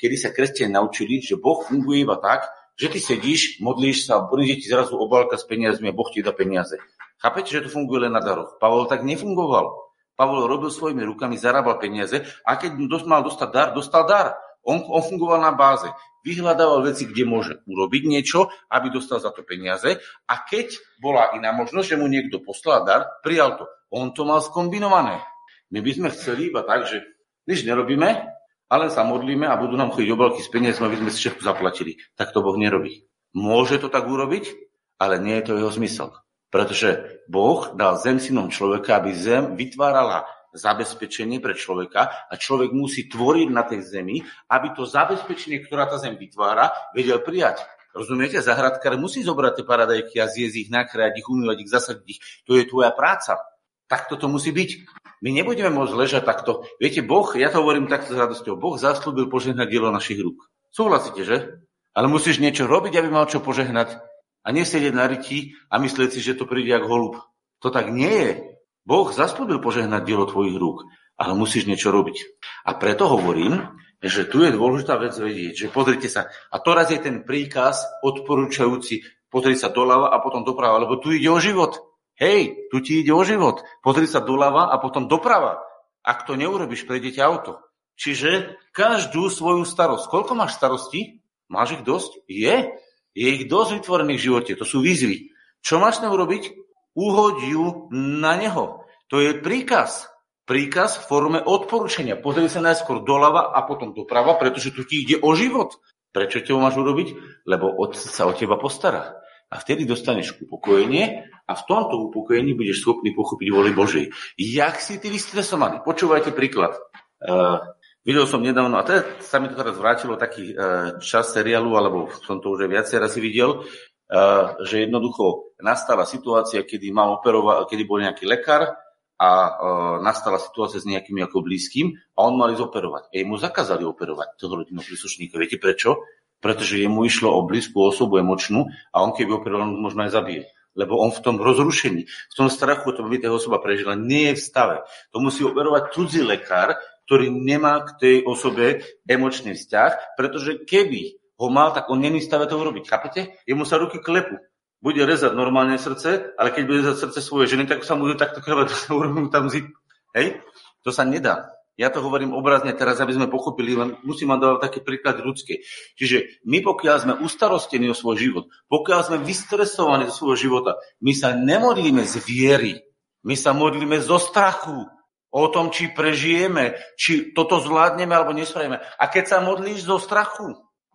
kedy sa kresťania naučili, že Boh funguje iba tak, že ty sedíš, modlíš sa, príde ti zrazu obálka s peniazmi a Boh ti dá peniaze. Chápete, že to funguje len na daroch? Pavol tak nefungoval. Pavol robil svojimi rukami, zarábal peniaze a keď mal dostať dar, dostal dar. On, on fungoval na báze. Vyhľadával veci, kde môže urobiť niečo, aby dostal za to peniaze. A keď bola iná možnosť, že mu niekto poslal dar, prijal to. On to mal skombinované. My by sme chceli iba tak, že nič nerobíme, ale sa modlíme a budú nám chodiť obalky s peniazmi, aby sme si všetko zaplatili. Tak to Boh nerobí. Môže to tak urobiť, ale nie je to jeho zmysel. Pretože Boh dal zem synom človeka, aby zem vytvárala zabezpečenie pre človeka a človek musí tvoriť na tej zemi, aby to zabezpečenie, ktorá tá zem vytvára, vedel prijať. Rozumiete? Zahradkár musí zobrať tie paradajky a zjesť ich, nakrájať ich, umývať ich, zasadiť ich. To je tvoja práca. Takto to musí byť. My nebudeme môcť ležať takto. Viete, Boh, ja to hovorím takto s radosťou, Boh zaslúbil požehnať dielo našich rúk. Súhlasíte, že? Ale musíš niečo robiť, aby mal čo požehnať. A nesedieť na ryti a myslieť si, že to príde ako holub. To tak nie je. Boh zaslúbil požehnať dielo tvojich rúk, ale musíš niečo robiť. A preto hovorím, že tu je dôležitá vec vedieť, že pozrite sa, a to raz je ten príkaz odporúčajúci, pozri sa doľava a potom doprava, lebo tu ide o život. Hej, tu ti ide o život. Pozri sa doľava a potom doprava. Ak to neurobiš, prejde ťa auto. Čiže každú svoju starosť. Koľko máš starostí? Máš ich dosť? Je. Je ich dosť vytvorených v živote. To sú výzvy. Čo máš urobiť? Uhodil na neho. To je príkaz. Príkaz v forme odporúčania. Pozri sa najskôr doľava a potom doprava, pretože tu ti ide o život. Prečo to máš urobiť? Lebo otec sa o teba postará. A vtedy dostaneš upokojenie a v tomto upokojení budeš schopný pochopiť voli Božej. Jak si ty vystresovaný? Počúvajte príklad. Uh, videl som nedávno, a teda sa mi to teraz vrátilo taký uh, čas seriálu, alebo som to už viacej razy videl, že jednoducho nastala situácia, kedy, mal operovať, kedy bol nejaký lekár a eh, nastala situácia s nejakým ako blízkym a on mal ísť operovať. A mu zakázali operovať toho rodinného príslušníka. Viete prečo? Pretože jemu išlo o blízku osobu emočnú a on keby operoval, možno aj zabije. Lebo on v tom rozrušení, v tom strachu, to by tá osoba prežila, nie je v stave. To musí operovať cudzí lekár, ktorý nemá k tej osobe emočný vzťah, pretože keby ho mal, tak on není stave to urobiť. Chápete? Jemu sa ruky klepu. Bude rezať normálne srdce, ale keď bude rezať srdce svoje ženy, tak sa bude takto krvať, to sa urobí tam zip. Hej? To sa nedá. Ja to hovorím obrazne teraz, aby sme pochopili, len musím vám dávať také príklady ľudské. Čiže my, pokiaľ sme ustarostení o svoj život, pokiaľ sme vystresovaní zo svojho života, my sa nemodlíme z viery, my sa modlíme zo strachu, o tom, či prežijeme, či toto zvládneme alebo nespravíme. A keď sa modlíš zo strachu,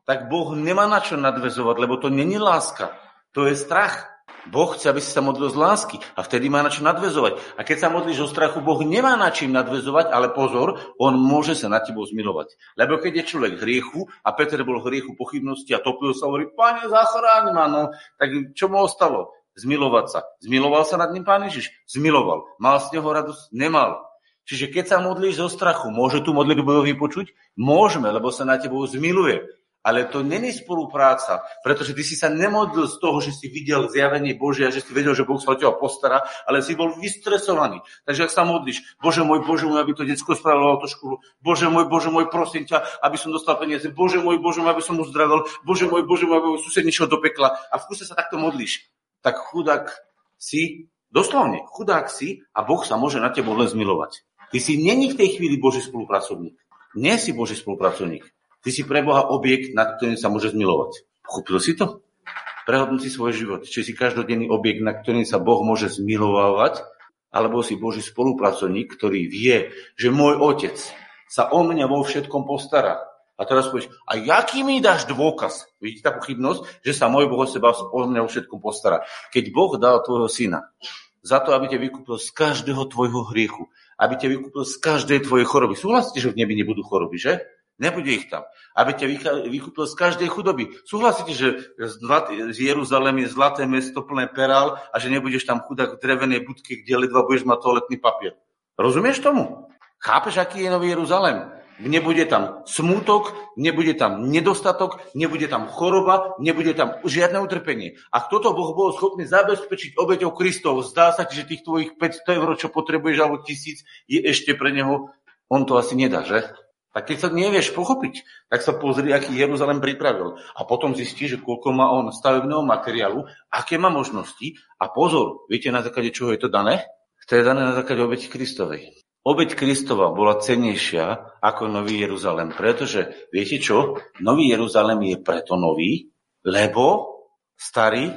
tak Boh nemá na čo nadvezovať, lebo to není láska. To je strach. Boh chce, aby si sa modlil z lásky a vtedy má na čo nadvezovať. A keď sa modlíš o strachu, Boh nemá na čím nadvezovať, ale pozor, on môže sa na tebou zmilovať. Lebo keď je človek hriechu a Peter bol v hriechu pochybnosti a topil sa, hovorí, pane, zachráň ma, no, tak čo mu ostalo? Zmilovať sa. Zmiloval sa nad ním pán Ježiš? Zmiloval. Mal z neho radosť? Nemal. Čiže keď sa modlíš zo strachu, môže tu modlitbu vypočuť? Môžeme, lebo sa na tebou zmiluje. Ale to není spolupráca, pretože ty si sa nemodlil z toho, že si videl zjavenie Božia, že si vedel, že Boh sa o teba postará, ale si bol vystresovaný. Takže ak sa modlíš, Bože môj, Bože môj, aby to detsko spravilo autoškolu, Bože môj, Bože môj, prosím ťa, aby som dostal peniaze, Bože môj, Bože môj, aby som uzdravil, Bože môj, Bože môj, aby sused nešiel do pekla a v kuse sa takto modlíš, tak chudák si, doslovne, chudák si a Boh sa môže na teba len zmilovať. Ty si není v tej chvíli Boží spolupracovník. Nie si Boží spolupracovník. Ty si pre Boha objekt, nad ktorým sa môže zmilovať. Pochopil si to? Prehodnúť si svoj život. Či si každodenný objekt, na ktorým sa Boh môže zmilovať, alebo si Boží spolupracovník, ktorý vie, že môj otec sa o mňa vo všetkom postará. A teraz povieš, a jaký mi dáš dôkaz? Vidíte tá pochybnosť, že sa môj Boh o seba o mňa vo všetkom postará. Keď Boh dal tvojho syna za to, aby ťa vykúpil z každého tvojho hriechu, aby ťa vykúpil z každej tvojej choroby. Súhlasíte, že v nebi nebudú choroby, že? Nebude ich tam. Aby ťa vykúpil z každej chudoby. Súhlasíte, že z Jeruzalém je zlaté mesto plné perál a že nebudeš tam chudák v drevenej budke, kde ledva budeš mať toaletný papier. Rozumieš tomu? Chápeš, aký je Nový Jeruzalém? Nebude tam smútok, nebude tam nedostatok, nebude tam choroba, nebude tam žiadne utrpenie. A kto to Boh bol schopný zabezpečiť obeťou Kristov, zdá sa ti, že tých tvojich 500 eur, čo potrebuješ, alebo tisíc, je ešte pre neho, on to asi nedá, že? Tak keď sa nevieš pochopiť, tak sa pozri, aký Jeruzalém pripravil. A potom zistí, že koľko má on stavebného materiálu, aké má možnosti. A pozor, viete na základe čoho je to dané? To je dané na základe obeti Kristovej. Obeď Kristova bola cenejšia ako Nový Jeruzalém, pretože viete čo? Nový Jeruzalém je preto nový, lebo starý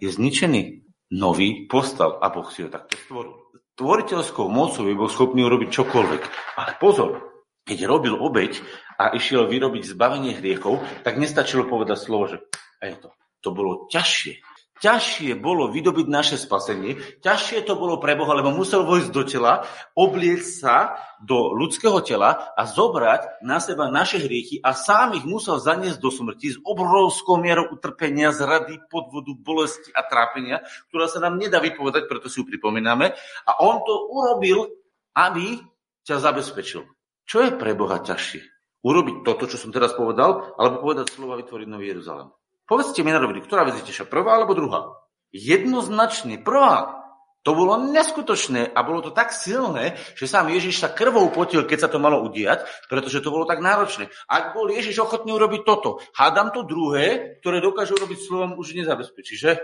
je zničený. Nový postal a Boh si ho takto stvoril. Tvoriteľskou mocou je bol schopný urobiť čokoľvek. Ale pozor, keď robil obeď a išiel vyrobiť zbavenie hriechov, tak nestačilo povedať slovo, že je to. To bolo ťažšie. Ťažšie bolo vydobiť naše spasenie, ťažšie to bolo pre Boha, lebo musel vojsť do tela, obliecť sa do ľudského tela a zobrať na seba naše hriechy a sám ich musel zaniesť do smrti s obrovskou mierou utrpenia, zrady, podvodu, bolesti a trápenia, ktorá sa nám nedá vypovedať, preto si ju pripomíname. A on to urobil, aby ťa zabezpečil. Čo je pre Boha ťažšie? Urobiť toto, čo som teraz povedal, alebo povedať slova vytvoriť Nový Jeruzalém? Povedzte mi na rovinu, ktorá vec je tiež prvá alebo druhá? Jednoznačne prvá. To bolo neskutočné a bolo to tak silné, že sám Ježiš sa krvou potil, keď sa to malo udiať, pretože to bolo tak náročné. Ak bol Ježiš ochotný urobiť toto, hádam to druhé, ktoré dokáže urobiť slovom, už nezabezpečí, že?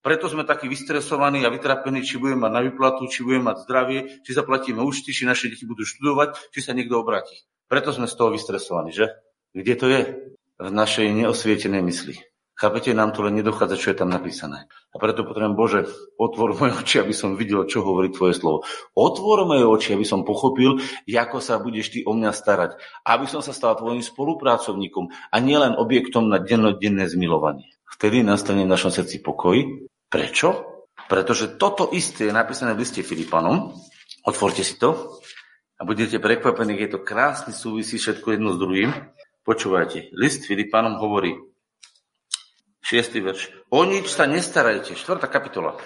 Preto sme takí vystresovaní a vytrapení, či budeme mať na vyplatu, či budeme mať zdravie, či zaplatíme účty, či naše deti budú študovať, či sa niekto obráti. Preto sme z toho vystresovaní, že? Kde to je? V našej neosvietenej mysli. Chápete, nám to len nedochádza, čo je tam napísané. A preto potrebujem, Bože, otvor moje oči, aby som videl, čo hovorí Tvoje slovo. Otvor moje oči, aby som pochopil, ako sa budeš Ty o mňa starať. Aby som sa stal Tvojim spolupracovníkom a nielen objektom na dennodenné zmilovanie. Vtedy nastane v našom srdci pokoj, Prečo? Pretože toto isté je napísané v liste Filipanom. Otvorte si to a budete prekvapení, je to krásny súvisí všetko jedno s druhým. Počúvajte, list Filipanom hovorí, 6. verš. O nič sa nestarajte. 4. kapitola.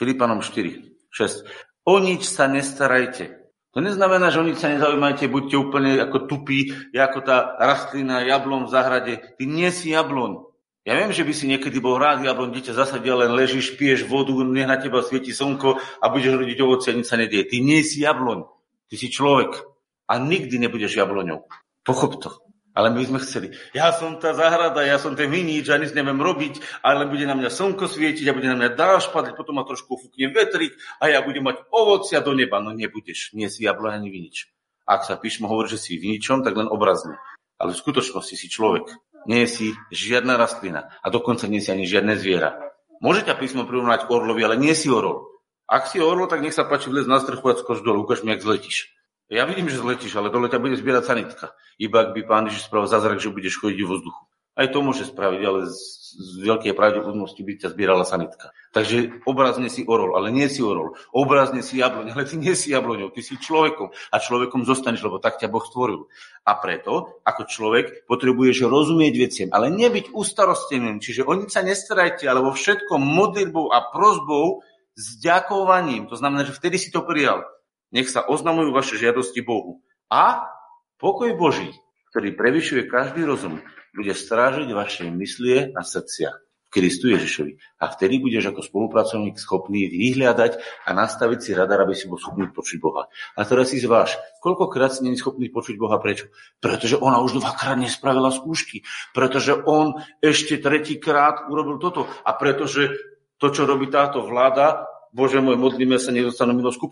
Filipanom 4. 6. O nič sa nestarajte. To neznamená, že o nič sa nezaujímajte, buďte úplne ako tupí, ako tá rastlina, jablon v záhrade. Ty nie si jablon. Ja viem, že by si niekedy bol rád, alebo dieťa zasadia, len ležíš, piješ vodu, nech na teba svieti slnko a budeš rodiť ovoce a nič sa nedieje. Ty nie si jabloň, ty si človek a nikdy nebudeš jabloňou. Pochop to. Ale my sme chceli, ja som tá zahrada, ja som ten vinič, ja nič neviem robiť, ale bude na mňa slnko svietiť a bude na mňa dáž padať, potom ma trošku fúkne vetrik a ja budem mať ovocia do neba. No nebudeš, nie si jabloň ani vinič. Ak sa píšmo hovorí, že si viničom, tak len obrazne. Ale v skutočnosti si človek nie si žiadna rastlina a dokonca nie si ani žiadne zviera. Môže ťa písmo prirovnať k orlovi, ale nie si orol. Ak si orlo, tak nech sa páči vlez na strechu a skoč dole, ukáž mi, jak zletíš. Ja vidím, že zletíš, ale dole ťa bude zbierať sanitka. Iba ak by pán Ježiš spravil zázrak, že budeš chodiť v vzduchu. Aj to môže spraviť, ale z, z veľkej pravdepodobnosti by ťa zbierala sanitka. Takže obrazne si orol, ale nie si orol. Obrazne si jabloň, ale ty nie si jabloňou, ty si človekom a človekom zostaneš, lebo tak ťa Boh stvoril. A preto, ako človek, potrebuješ rozumieť veciam, ale nebyť ustarosteným. Čiže o nič sa nestarajte, ale vo všetkom modlitbou a prozbou s ďakovaním. To znamená, že vtedy si to prijal. Nech sa oznamujú vaše žiadosti Bohu. A pokoj Boží, ktorý prevyšuje každý rozum, bude strážiť vaše myslie a srdcia v Kristu Ježišovi. A vtedy budeš ako spolupracovník schopný vyhľadať a nastaviť si radar, aby si bol schopný počuť Boha. A teraz si zváš, koľkokrát si je schopný počuť Boha, prečo? Pretože ona už dvakrát nespravila skúšky, pretože on ešte tretíkrát urobil toto a pretože to, čo robí táto vláda, Bože môj, modlíme sa, nedostanú milosť ku.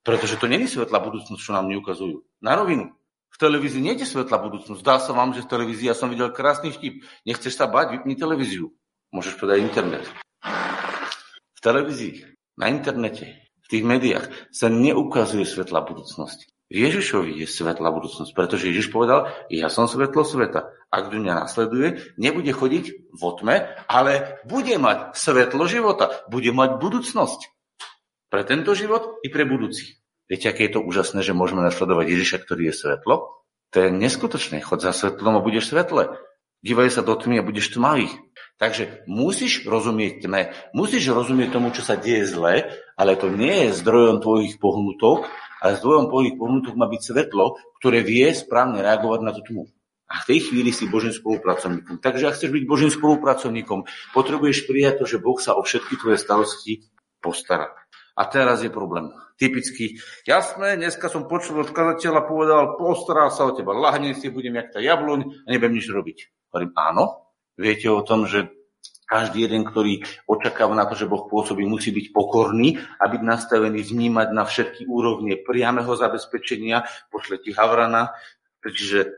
Pretože to není svetlá budúcnosť, čo nám neukazujú. Na rovinu. V televízii nie je svetlá budúcnosť. Zdá sa vám, že v televízii, ja som videl krásny vtip. Nechceš sa bať, vypni televíziu. Môžeš povedať internet. V televízii, na internete, v tých médiách sa neukazuje svetlá budúcnosť. Ježišovi je svetlá budúcnosť, pretože Ježiš povedal, ja som svetlo sveta. Ak kto mňa nasleduje, nebude chodiť v tme, ale bude mať svetlo života, bude mať budúcnosť. Pre tento život i pre budúci. Viete, aké je to úžasné, že môžeme nasledovať Ježiša, ktorý je svetlo? To je neskutočné. Chod za svetlom a budeš svetle. Dívaj sa do tmy a budeš tmavý. Takže musíš rozumieť tme, musíš rozumieť tomu, čo sa deje zle, ale to nie je zdrojom tvojich pohnutok, ale zdrojom tvojich pohnutok má byť svetlo, ktoré vie správne reagovať na tú tmu. A v tej chvíli si Božím spolupracovníkom. Takže ak chceš byť Božím spolupracovníkom, potrebuješ prijať to, že Boh sa o všetky tvoje starosti postará. A teraz je problém. Typicky, jasné, dneska som počul od kazateľa, povedal, postará sa o teba, lahne si, budem jak tá jabloň a nebudem nič robiť. Hovorím, áno, Viete o tom, že každý jeden, ktorý očakáva na to, že Boh pôsobí, musí byť pokorný a byť nastavený vnímať na všetky úrovne priameho zabezpečenia, pošle ti Havrana, čiže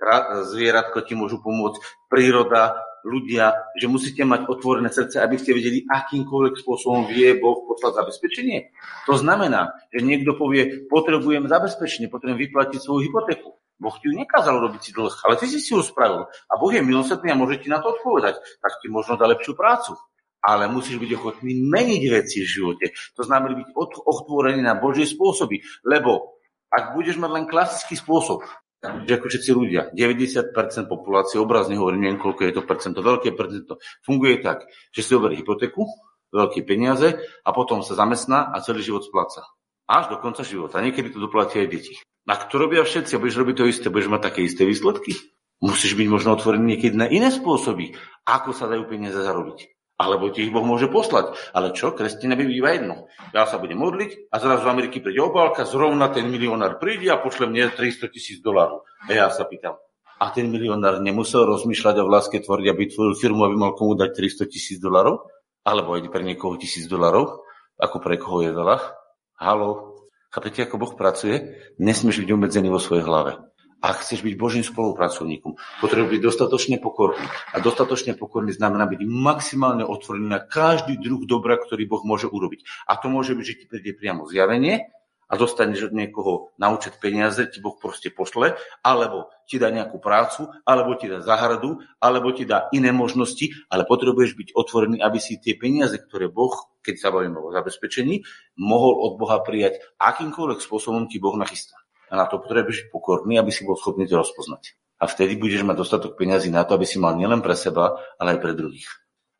zvieratko ti môžu pomôcť, príroda, ľudia, že musíte mať otvorené srdce, aby ste vedeli, akýmkoľvek spôsobom vie Boh poslať zabezpečenie. To znamená, že niekto povie, potrebujem zabezpečenie, potrebujem vyplatiť svoju hypotéku. Boh ti ju nekázal robiť si dlh, ale ty si si ju spravil. A Boh je milosrdný a môže ti na to odpovedať. Tak ti možno dá lepšiu prácu. Ale musíš byť ochotný meniť veci v živote. To znamená byť otvorený na Božie spôsoby. Lebo ak budeš mať len klasický spôsob, že ako všetci ľudia, 90% populácie, obrazne hovorím, neviem, koľko je to percento, veľké percento, funguje tak, že si zoberie hypotéku, veľké peniaze a potom sa zamestná a celý život spláca. Až do konca života. Niekedy to doplatia aj deti. Ak to robia všetci a budeš robiť to isté, budeš mať také isté výsledky? Musíš byť možno otvorený niekedy na iné spôsoby, ako sa dajú peniaze zarobiť. Alebo ti ich Boh môže poslať. Ale čo? Kresťania by býva jedno. Ja sa budem modliť a zrazu v Ameriky príde obálka, zrovna ten milionár príde a pošle mne 300 tisíc dolárov. A ja sa pýtam, a ten milionár nemusel rozmýšľať o vláske tvoriť, aby tvoju firmu, aby mal komu dať 300 tisíc dolárov? Alebo aj pre niekoho tisíc dolárov? Ako pre koho je veľa? Halo, Chápete, ako Boh pracuje? Nesmieš byť obmedzený vo svojej hlave. Ak chceš byť Božím spolupracovníkom, potrebuješ byť dostatočne pokorný. A dostatočne pokorný znamená byť maximálne otvorený na každý druh dobra, ktorý Boh môže urobiť. A to môže byť, že ti príde priamo zjavenie, a dostaneš od niekoho na účet peniaze, ti Boh proste pošle, alebo ti dá nejakú prácu, alebo ti dá zahradu, alebo ti dá iné možnosti, ale potrebuješ byť otvorený, aby si tie peniaze, ktoré Boh, keď sa bavíme o zabezpečení, mohol od Boha prijať akýmkoľvek spôsobom ti Boh nachystá. A na to potrebuješ byť pokorný, aby si bol schopný to rozpoznať. A vtedy budeš mať dostatok peniazy na to, aby si mal nielen pre seba, ale aj pre druhých.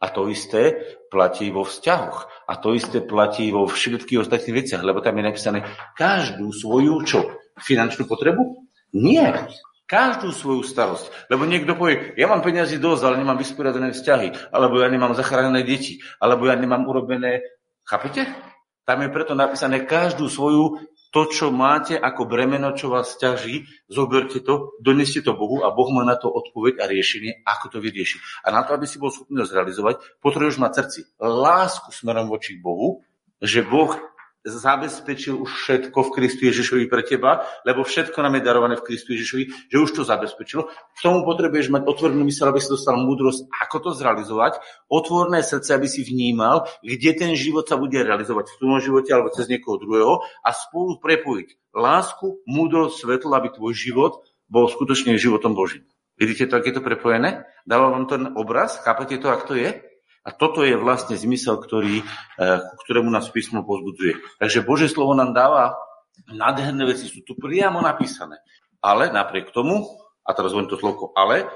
A to isté platí vo vzťahoch. A to isté platí vo všetkých ostatných veciach, lebo tam je napísané každú svoju čo? Finančnú potrebu? Nie. Každú svoju starosť. Lebo niekto povie, ja mám peniazy dosť, ale nemám vysporiadané vzťahy, alebo ja nemám zachránené deti, alebo ja nemám urobené... Chápete? Tam je preto napísané každú svoju to, čo máte ako bremeno, čo vás ťaží, zoberte to, doneste to Bohu a Boh má na to odpoveď a riešenie, ako to vyrieši. A na to, aby si bol schopný ho zrealizovať, potrebuješ mať srdci lásku smerom voči Bohu, že Boh zabezpečil už všetko v Kristu Ježišovi pre teba, lebo všetko nám je darované v Kristu Ježišovi, že už to zabezpečilo. K tomu potrebuješ mať otvorenú mysel, aby si dostal múdrosť, ako to zrealizovať, otvorné srdce, aby si vnímal, kde ten život sa bude realizovať v tom živote alebo cez niekoho druhého a spolu prepojiť lásku, múdrosť, svetlo, aby tvoj život bol skutočne životom Božím. Vidíte to, ak je to prepojené? Dáva vám ten obraz? Chápete to, ak to je? A toto je vlastne zmysel, ktorý, ku ktorému nás písmo pozbudzuje. Takže Božie slovo nám dáva nádherné veci, sú tu priamo napísané. Ale napriek tomu, a teraz hovorím to slovko ale,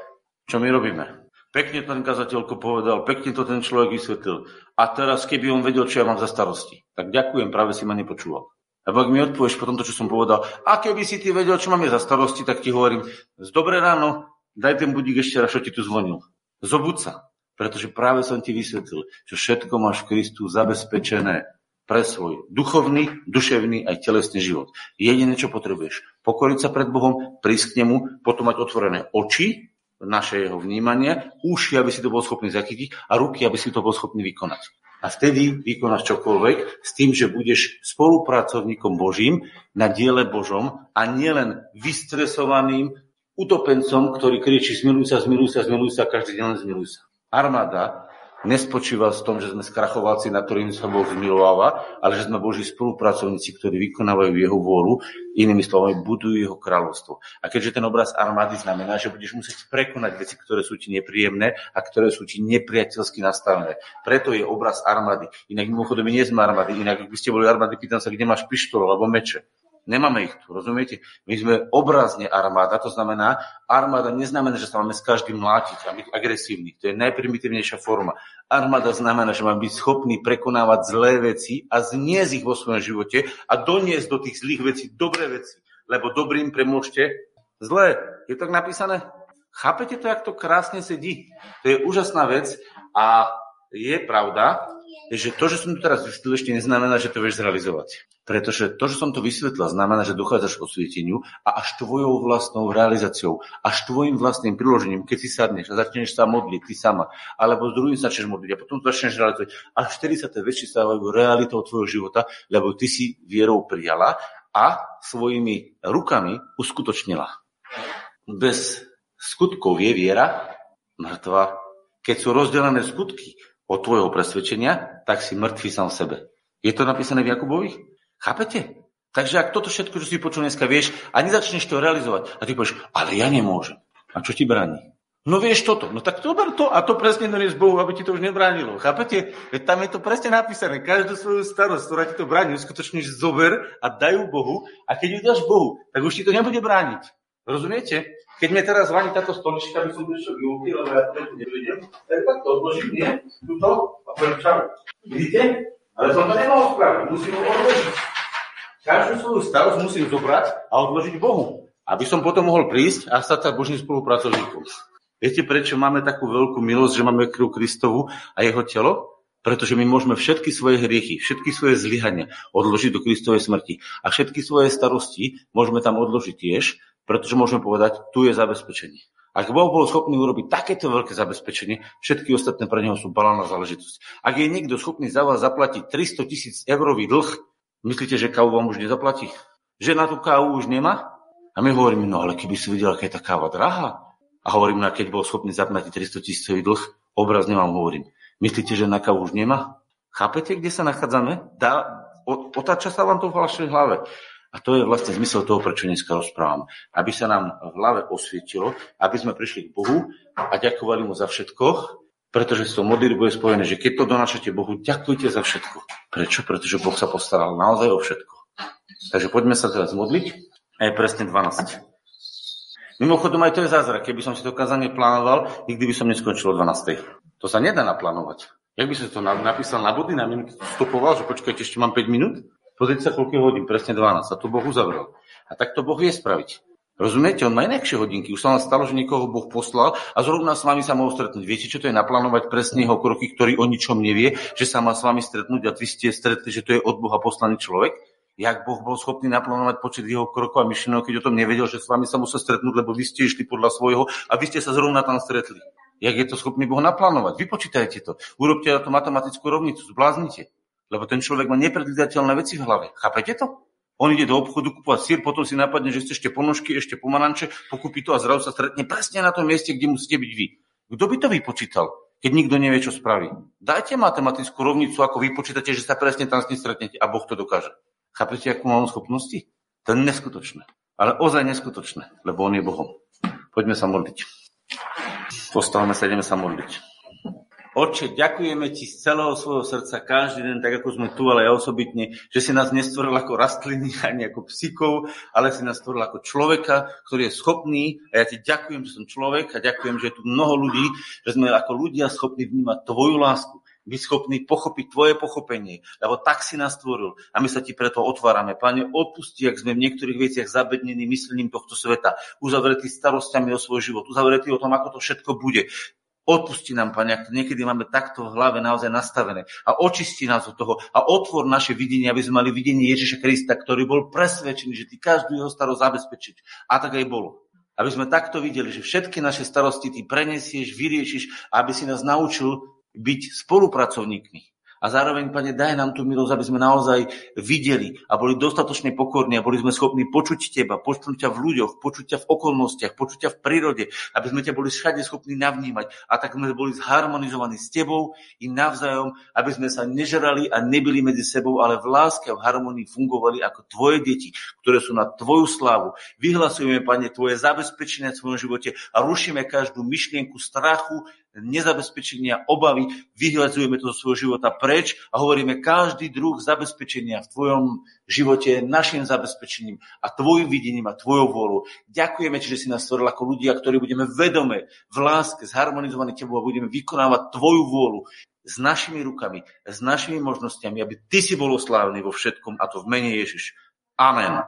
čo my robíme? Pekne ten kazateľko povedal, pekne to ten človek vysvetlil. A teraz, keby on vedel, čo ja mám za starosti, tak ďakujem, práve si ma nepočúval. A ak mi odpovieš po tomto, čo som povedal, a keby si ty vedel, čo mám ja za starosti, tak ti hovorím, z dobré ráno, Daj ten budík ešte raz, čo ti tu zvonil. Zobud sa, pretože práve som ti vysvetlil, že všetko máš v Kristu zabezpečené pre svoj duchovný, duševný aj telesný život. Jediné, čo potrebuješ, pokoriť sa pred Bohom, prísť k nemu, potom mať otvorené oči, naše jeho vnímanie, uši, aby si to bol schopný zachytiť a ruky, aby si to bol schopný vykonať. A vtedy vykonáš čokoľvek s tým, že budeš spolupracovníkom Božím na diele Božom a nielen vystresovaným utopencom, ktorý kričí zmiluj sa, zmiluj sa, zmiluj sa, každý deň zmiluj sa. Armáda nespočíva v tom, že sme skrachovalci, na ktorým sa Boh zmilováva, ale že sme Boží spolupracovníci, ktorí vykonávajú jeho vôľu, inými slovami budujú jeho kráľovstvo. A keďže ten obraz armády znamená, že budeš musieť prekonať veci, ktoré sú ti nepríjemné a ktoré sú ti nepriateľsky nastavené. Preto je obraz armády. Inak mimochodom nie sme armády, inak ak by ste boli armády, pýtam sa, kde máš pištol alebo meče. Nemáme ich tu, rozumiete? My sme obrazne armáda, to znamená, armáda neznamená, že sa máme s každým mlátiť a byť agresívny. To je najprimitívnejšia forma. Armáda znamená, že máme byť schopní prekonávať zlé veci a zniesť ich vo svojom živote a doniesť do tých zlých vecí dobré veci. Lebo dobrým premôžte zlé. Je tak napísané? Chápete to, jak to krásne sedí? To je úžasná vec a je pravda, že to, že som tu teraz vysvetlil, ešte neznamená, že to vieš zrealizovať. Pretože to, že som to vysvetlil, znamená, že dochádzaš k osvieteniu a až tvojou vlastnou realizáciou, až tvojim vlastným priložením, keď si sadneš a začneš sa modliť, ty sama, alebo s druhým začneš modliť a potom to začneš realizovať, až vtedy sa tie veci stávajú realitou tvojho života, lebo ty si vierou prijala a svojimi rukami uskutočnila. Bez skutkov je viera mŕtva. Keď sú rozdelené skutky od tvojho presvedčenia, tak si mŕtvý sám sebe. Je to napísané v Jakubovi? Chápete? Takže ak toto všetko, čo si počul dneska, vieš a nezačneš to realizovať a ty povieš, ale ja nemôžem. A čo ti bráni? No vieš toto, no tak to ber to a to presne donies Bohu, aby ti to už nebránilo. Chápete? Veď tam je to presne napísané. Každú svoju starosť, ktorá ti to bráni, skutočne zober a dajú Bohu a keď ju dáš Bohu, tak už ti to nebude brániť. Rozumiete? Keď mi teraz zvaní táto stolička, aby som prišiel k Júky, lebo ja to nevedem, tak tak to odložím, nie? Tuto a poviem čau. Vidíte? Ale som to nemohol spraviť, musím ho odložiť. Každú svoju starosť musím zobrať a odložiť Bohu, aby som potom mohol prísť a stať sa Božným spolupracovníkom. Viete, prečo máme takú veľkú milosť, že máme krv Kristovu a jeho telo? Pretože my môžeme všetky svoje hriechy, všetky svoje zlyhania odložiť do Kristovej smrti. A všetky svoje starosti môžeme tam odložiť tiež, pretože môžeme povedať, tu je zabezpečenie. Ak Boh bol schopný urobiť takéto veľké zabezpečenie, všetky ostatné pre neho sú balálna záležitosť. Ak je niekto schopný za vás zaplatiť 300 tisíc eurový dlh, Myslíte, že kávu vám už nezaplatí? Že na tú kávu už nemá? A my hovoríme, no ale keby si videl, aká je tá káva drahá. A hovorím, no keď bol schopný zaplatiť 300 tisícový dlh, obrazne vám hovorím. Myslíte, že na kávu už nemá? Chápete, kde sa nachádzame? Dá, otáča sa vám to v vašej hlave. A to je vlastne zmysel toho, prečo dneska rozprávam. Aby sa nám v hlave osvietilo, aby sme prišli k Bohu a ďakovali mu za všetko, pretože s tou modlitbou je spojené, že keď to donášate Bohu, ďakujte za všetko. Prečo? Pretože Boh sa postaral naozaj o všetko. Takže poďme sa teraz modliť. A je presne 12. Mimochodom aj to je zázrak. Keby som si to kazanie plánoval, nikdy by som neskončil o 12. To sa nedá naplánovať. Jak by som to napísal na body, na minúty, stopoval, že počkajte, ešte mám 5 minút? Pozrite sa, koľko hodín, presne 12. A to Boh uzavrel. A tak to Boh vie spraviť. Rozumiete? On má inakšie hodinky. Už sa vám stalo, že niekoho Boh poslal a zrovna s vami sa mohol stretnúť. Viete, čo to je naplánovať presne jeho kroky, ktorý o ničom nevie, že sa má s vami stretnúť a vy ste stretli, že to je od Boha poslaný človek? Jak Boh bol schopný naplánovať počet jeho krokov a myšlienok, keď o tom nevedel, že s vami sa musel stretnúť, lebo vy ste išli podľa svojho a vy ste sa zrovna tam stretli. Jak je to schopný Boh naplánovať? Vypočítajte to. Urobte na to matematickú rovnicu, zbláznite. Lebo ten človek má nepredvídateľné veci v hlave. Chápete to? On ide do obchodu kúpať sír, potom si napadne, že chce ešte ponožky, ešte pomaranče, pokúpi to a zrazu sa stretne presne na tom mieste, kde musíte byť vy. Kto by to vypočítal, keď nikto nevie, čo spraví? Dajte matematickú rovnicu, ako vypočítate, že sa presne tam s ním stretnete a Boh to dokáže. Chápete, akú mám schopnosti? To je neskutočné. Ale ozaj neskutočné, lebo On je Bohom. Poďme sa modliť. Postavme sa, ideme sa modliť. Oče, ďakujeme Ti z celého svojho srdca každý deň, tak ako sme tu, ale aj osobitne, že si nás nestvoril ako rastliny ani ako psíkov, ale si nás stvoril ako človeka, ktorý je schopný. A ja Ti ďakujem, že som človek a ďakujem, že je tu mnoho ľudí, že sme ako ľudia schopní vnímať Tvoju lásku. byť schopní pochopiť Tvoje pochopenie, lebo tak si nás stvoril a my sa Ti preto otvárame. Pane, odpusti, ak sme v niektorých veciach zabednení myslením tohto sveta, uzavretí starostiami o svoj život, uzavretí o tom, ako to všetko bude. Odpusti nám, Pane, ak niekedy máme takto v hlave naozaj nastavené. A očisti nás od toho a otvor naše videnie, aby sme mali videnie Ježiša Krista, ktorý bol presvedčený, že Ty každú jeho starosť zabezpečiť. A tak aj bolo. Aby sme takto videli, že všetky naše starosti Ty prenesieš, vyriešiš, aby si nás naučil byť spolupracovníkmi a zároveň, Pane, daj nám tú milosť, aby sme naozaj videli a boli dostatočne pokorní a boli sme schopní počuť Teba, počuť ťa v ľuďoch, počuť ťa v okolnostiach, počuť ťa v prírode, aby sme ťa boli všade schopní navnímať a tak sme boli zharmonizovaní s Tebou i navzájom, aby sme sa nežrali a nebyli medzi sebou, ale v láske a v harmonii fungovali ako Tvoje deti, ktoré sú na Tvoju slávu. Vyhlasujeme, Pane, Tvoje zabezpečenie v svojom živote a rušíme každú myšlienku strachu, nezabezpečenia, obavy, vyhľadzujeme to zo svojho života preč a hovoríme, každý druh zabezpečenia v tvojom živote našim zabezpečením a tvojim videním a tvojou vôľou. Ďakujeme že si nás stvoril ako ľudia, ktorí budeme vedome, v láske, zharmonizovaní tebou a budeme vykonávať tvoju vôľu s našimi rukami, s našimi možnosťami, aby ty si bol oslávny vo všetkom a to v mene Ježiš. Amen.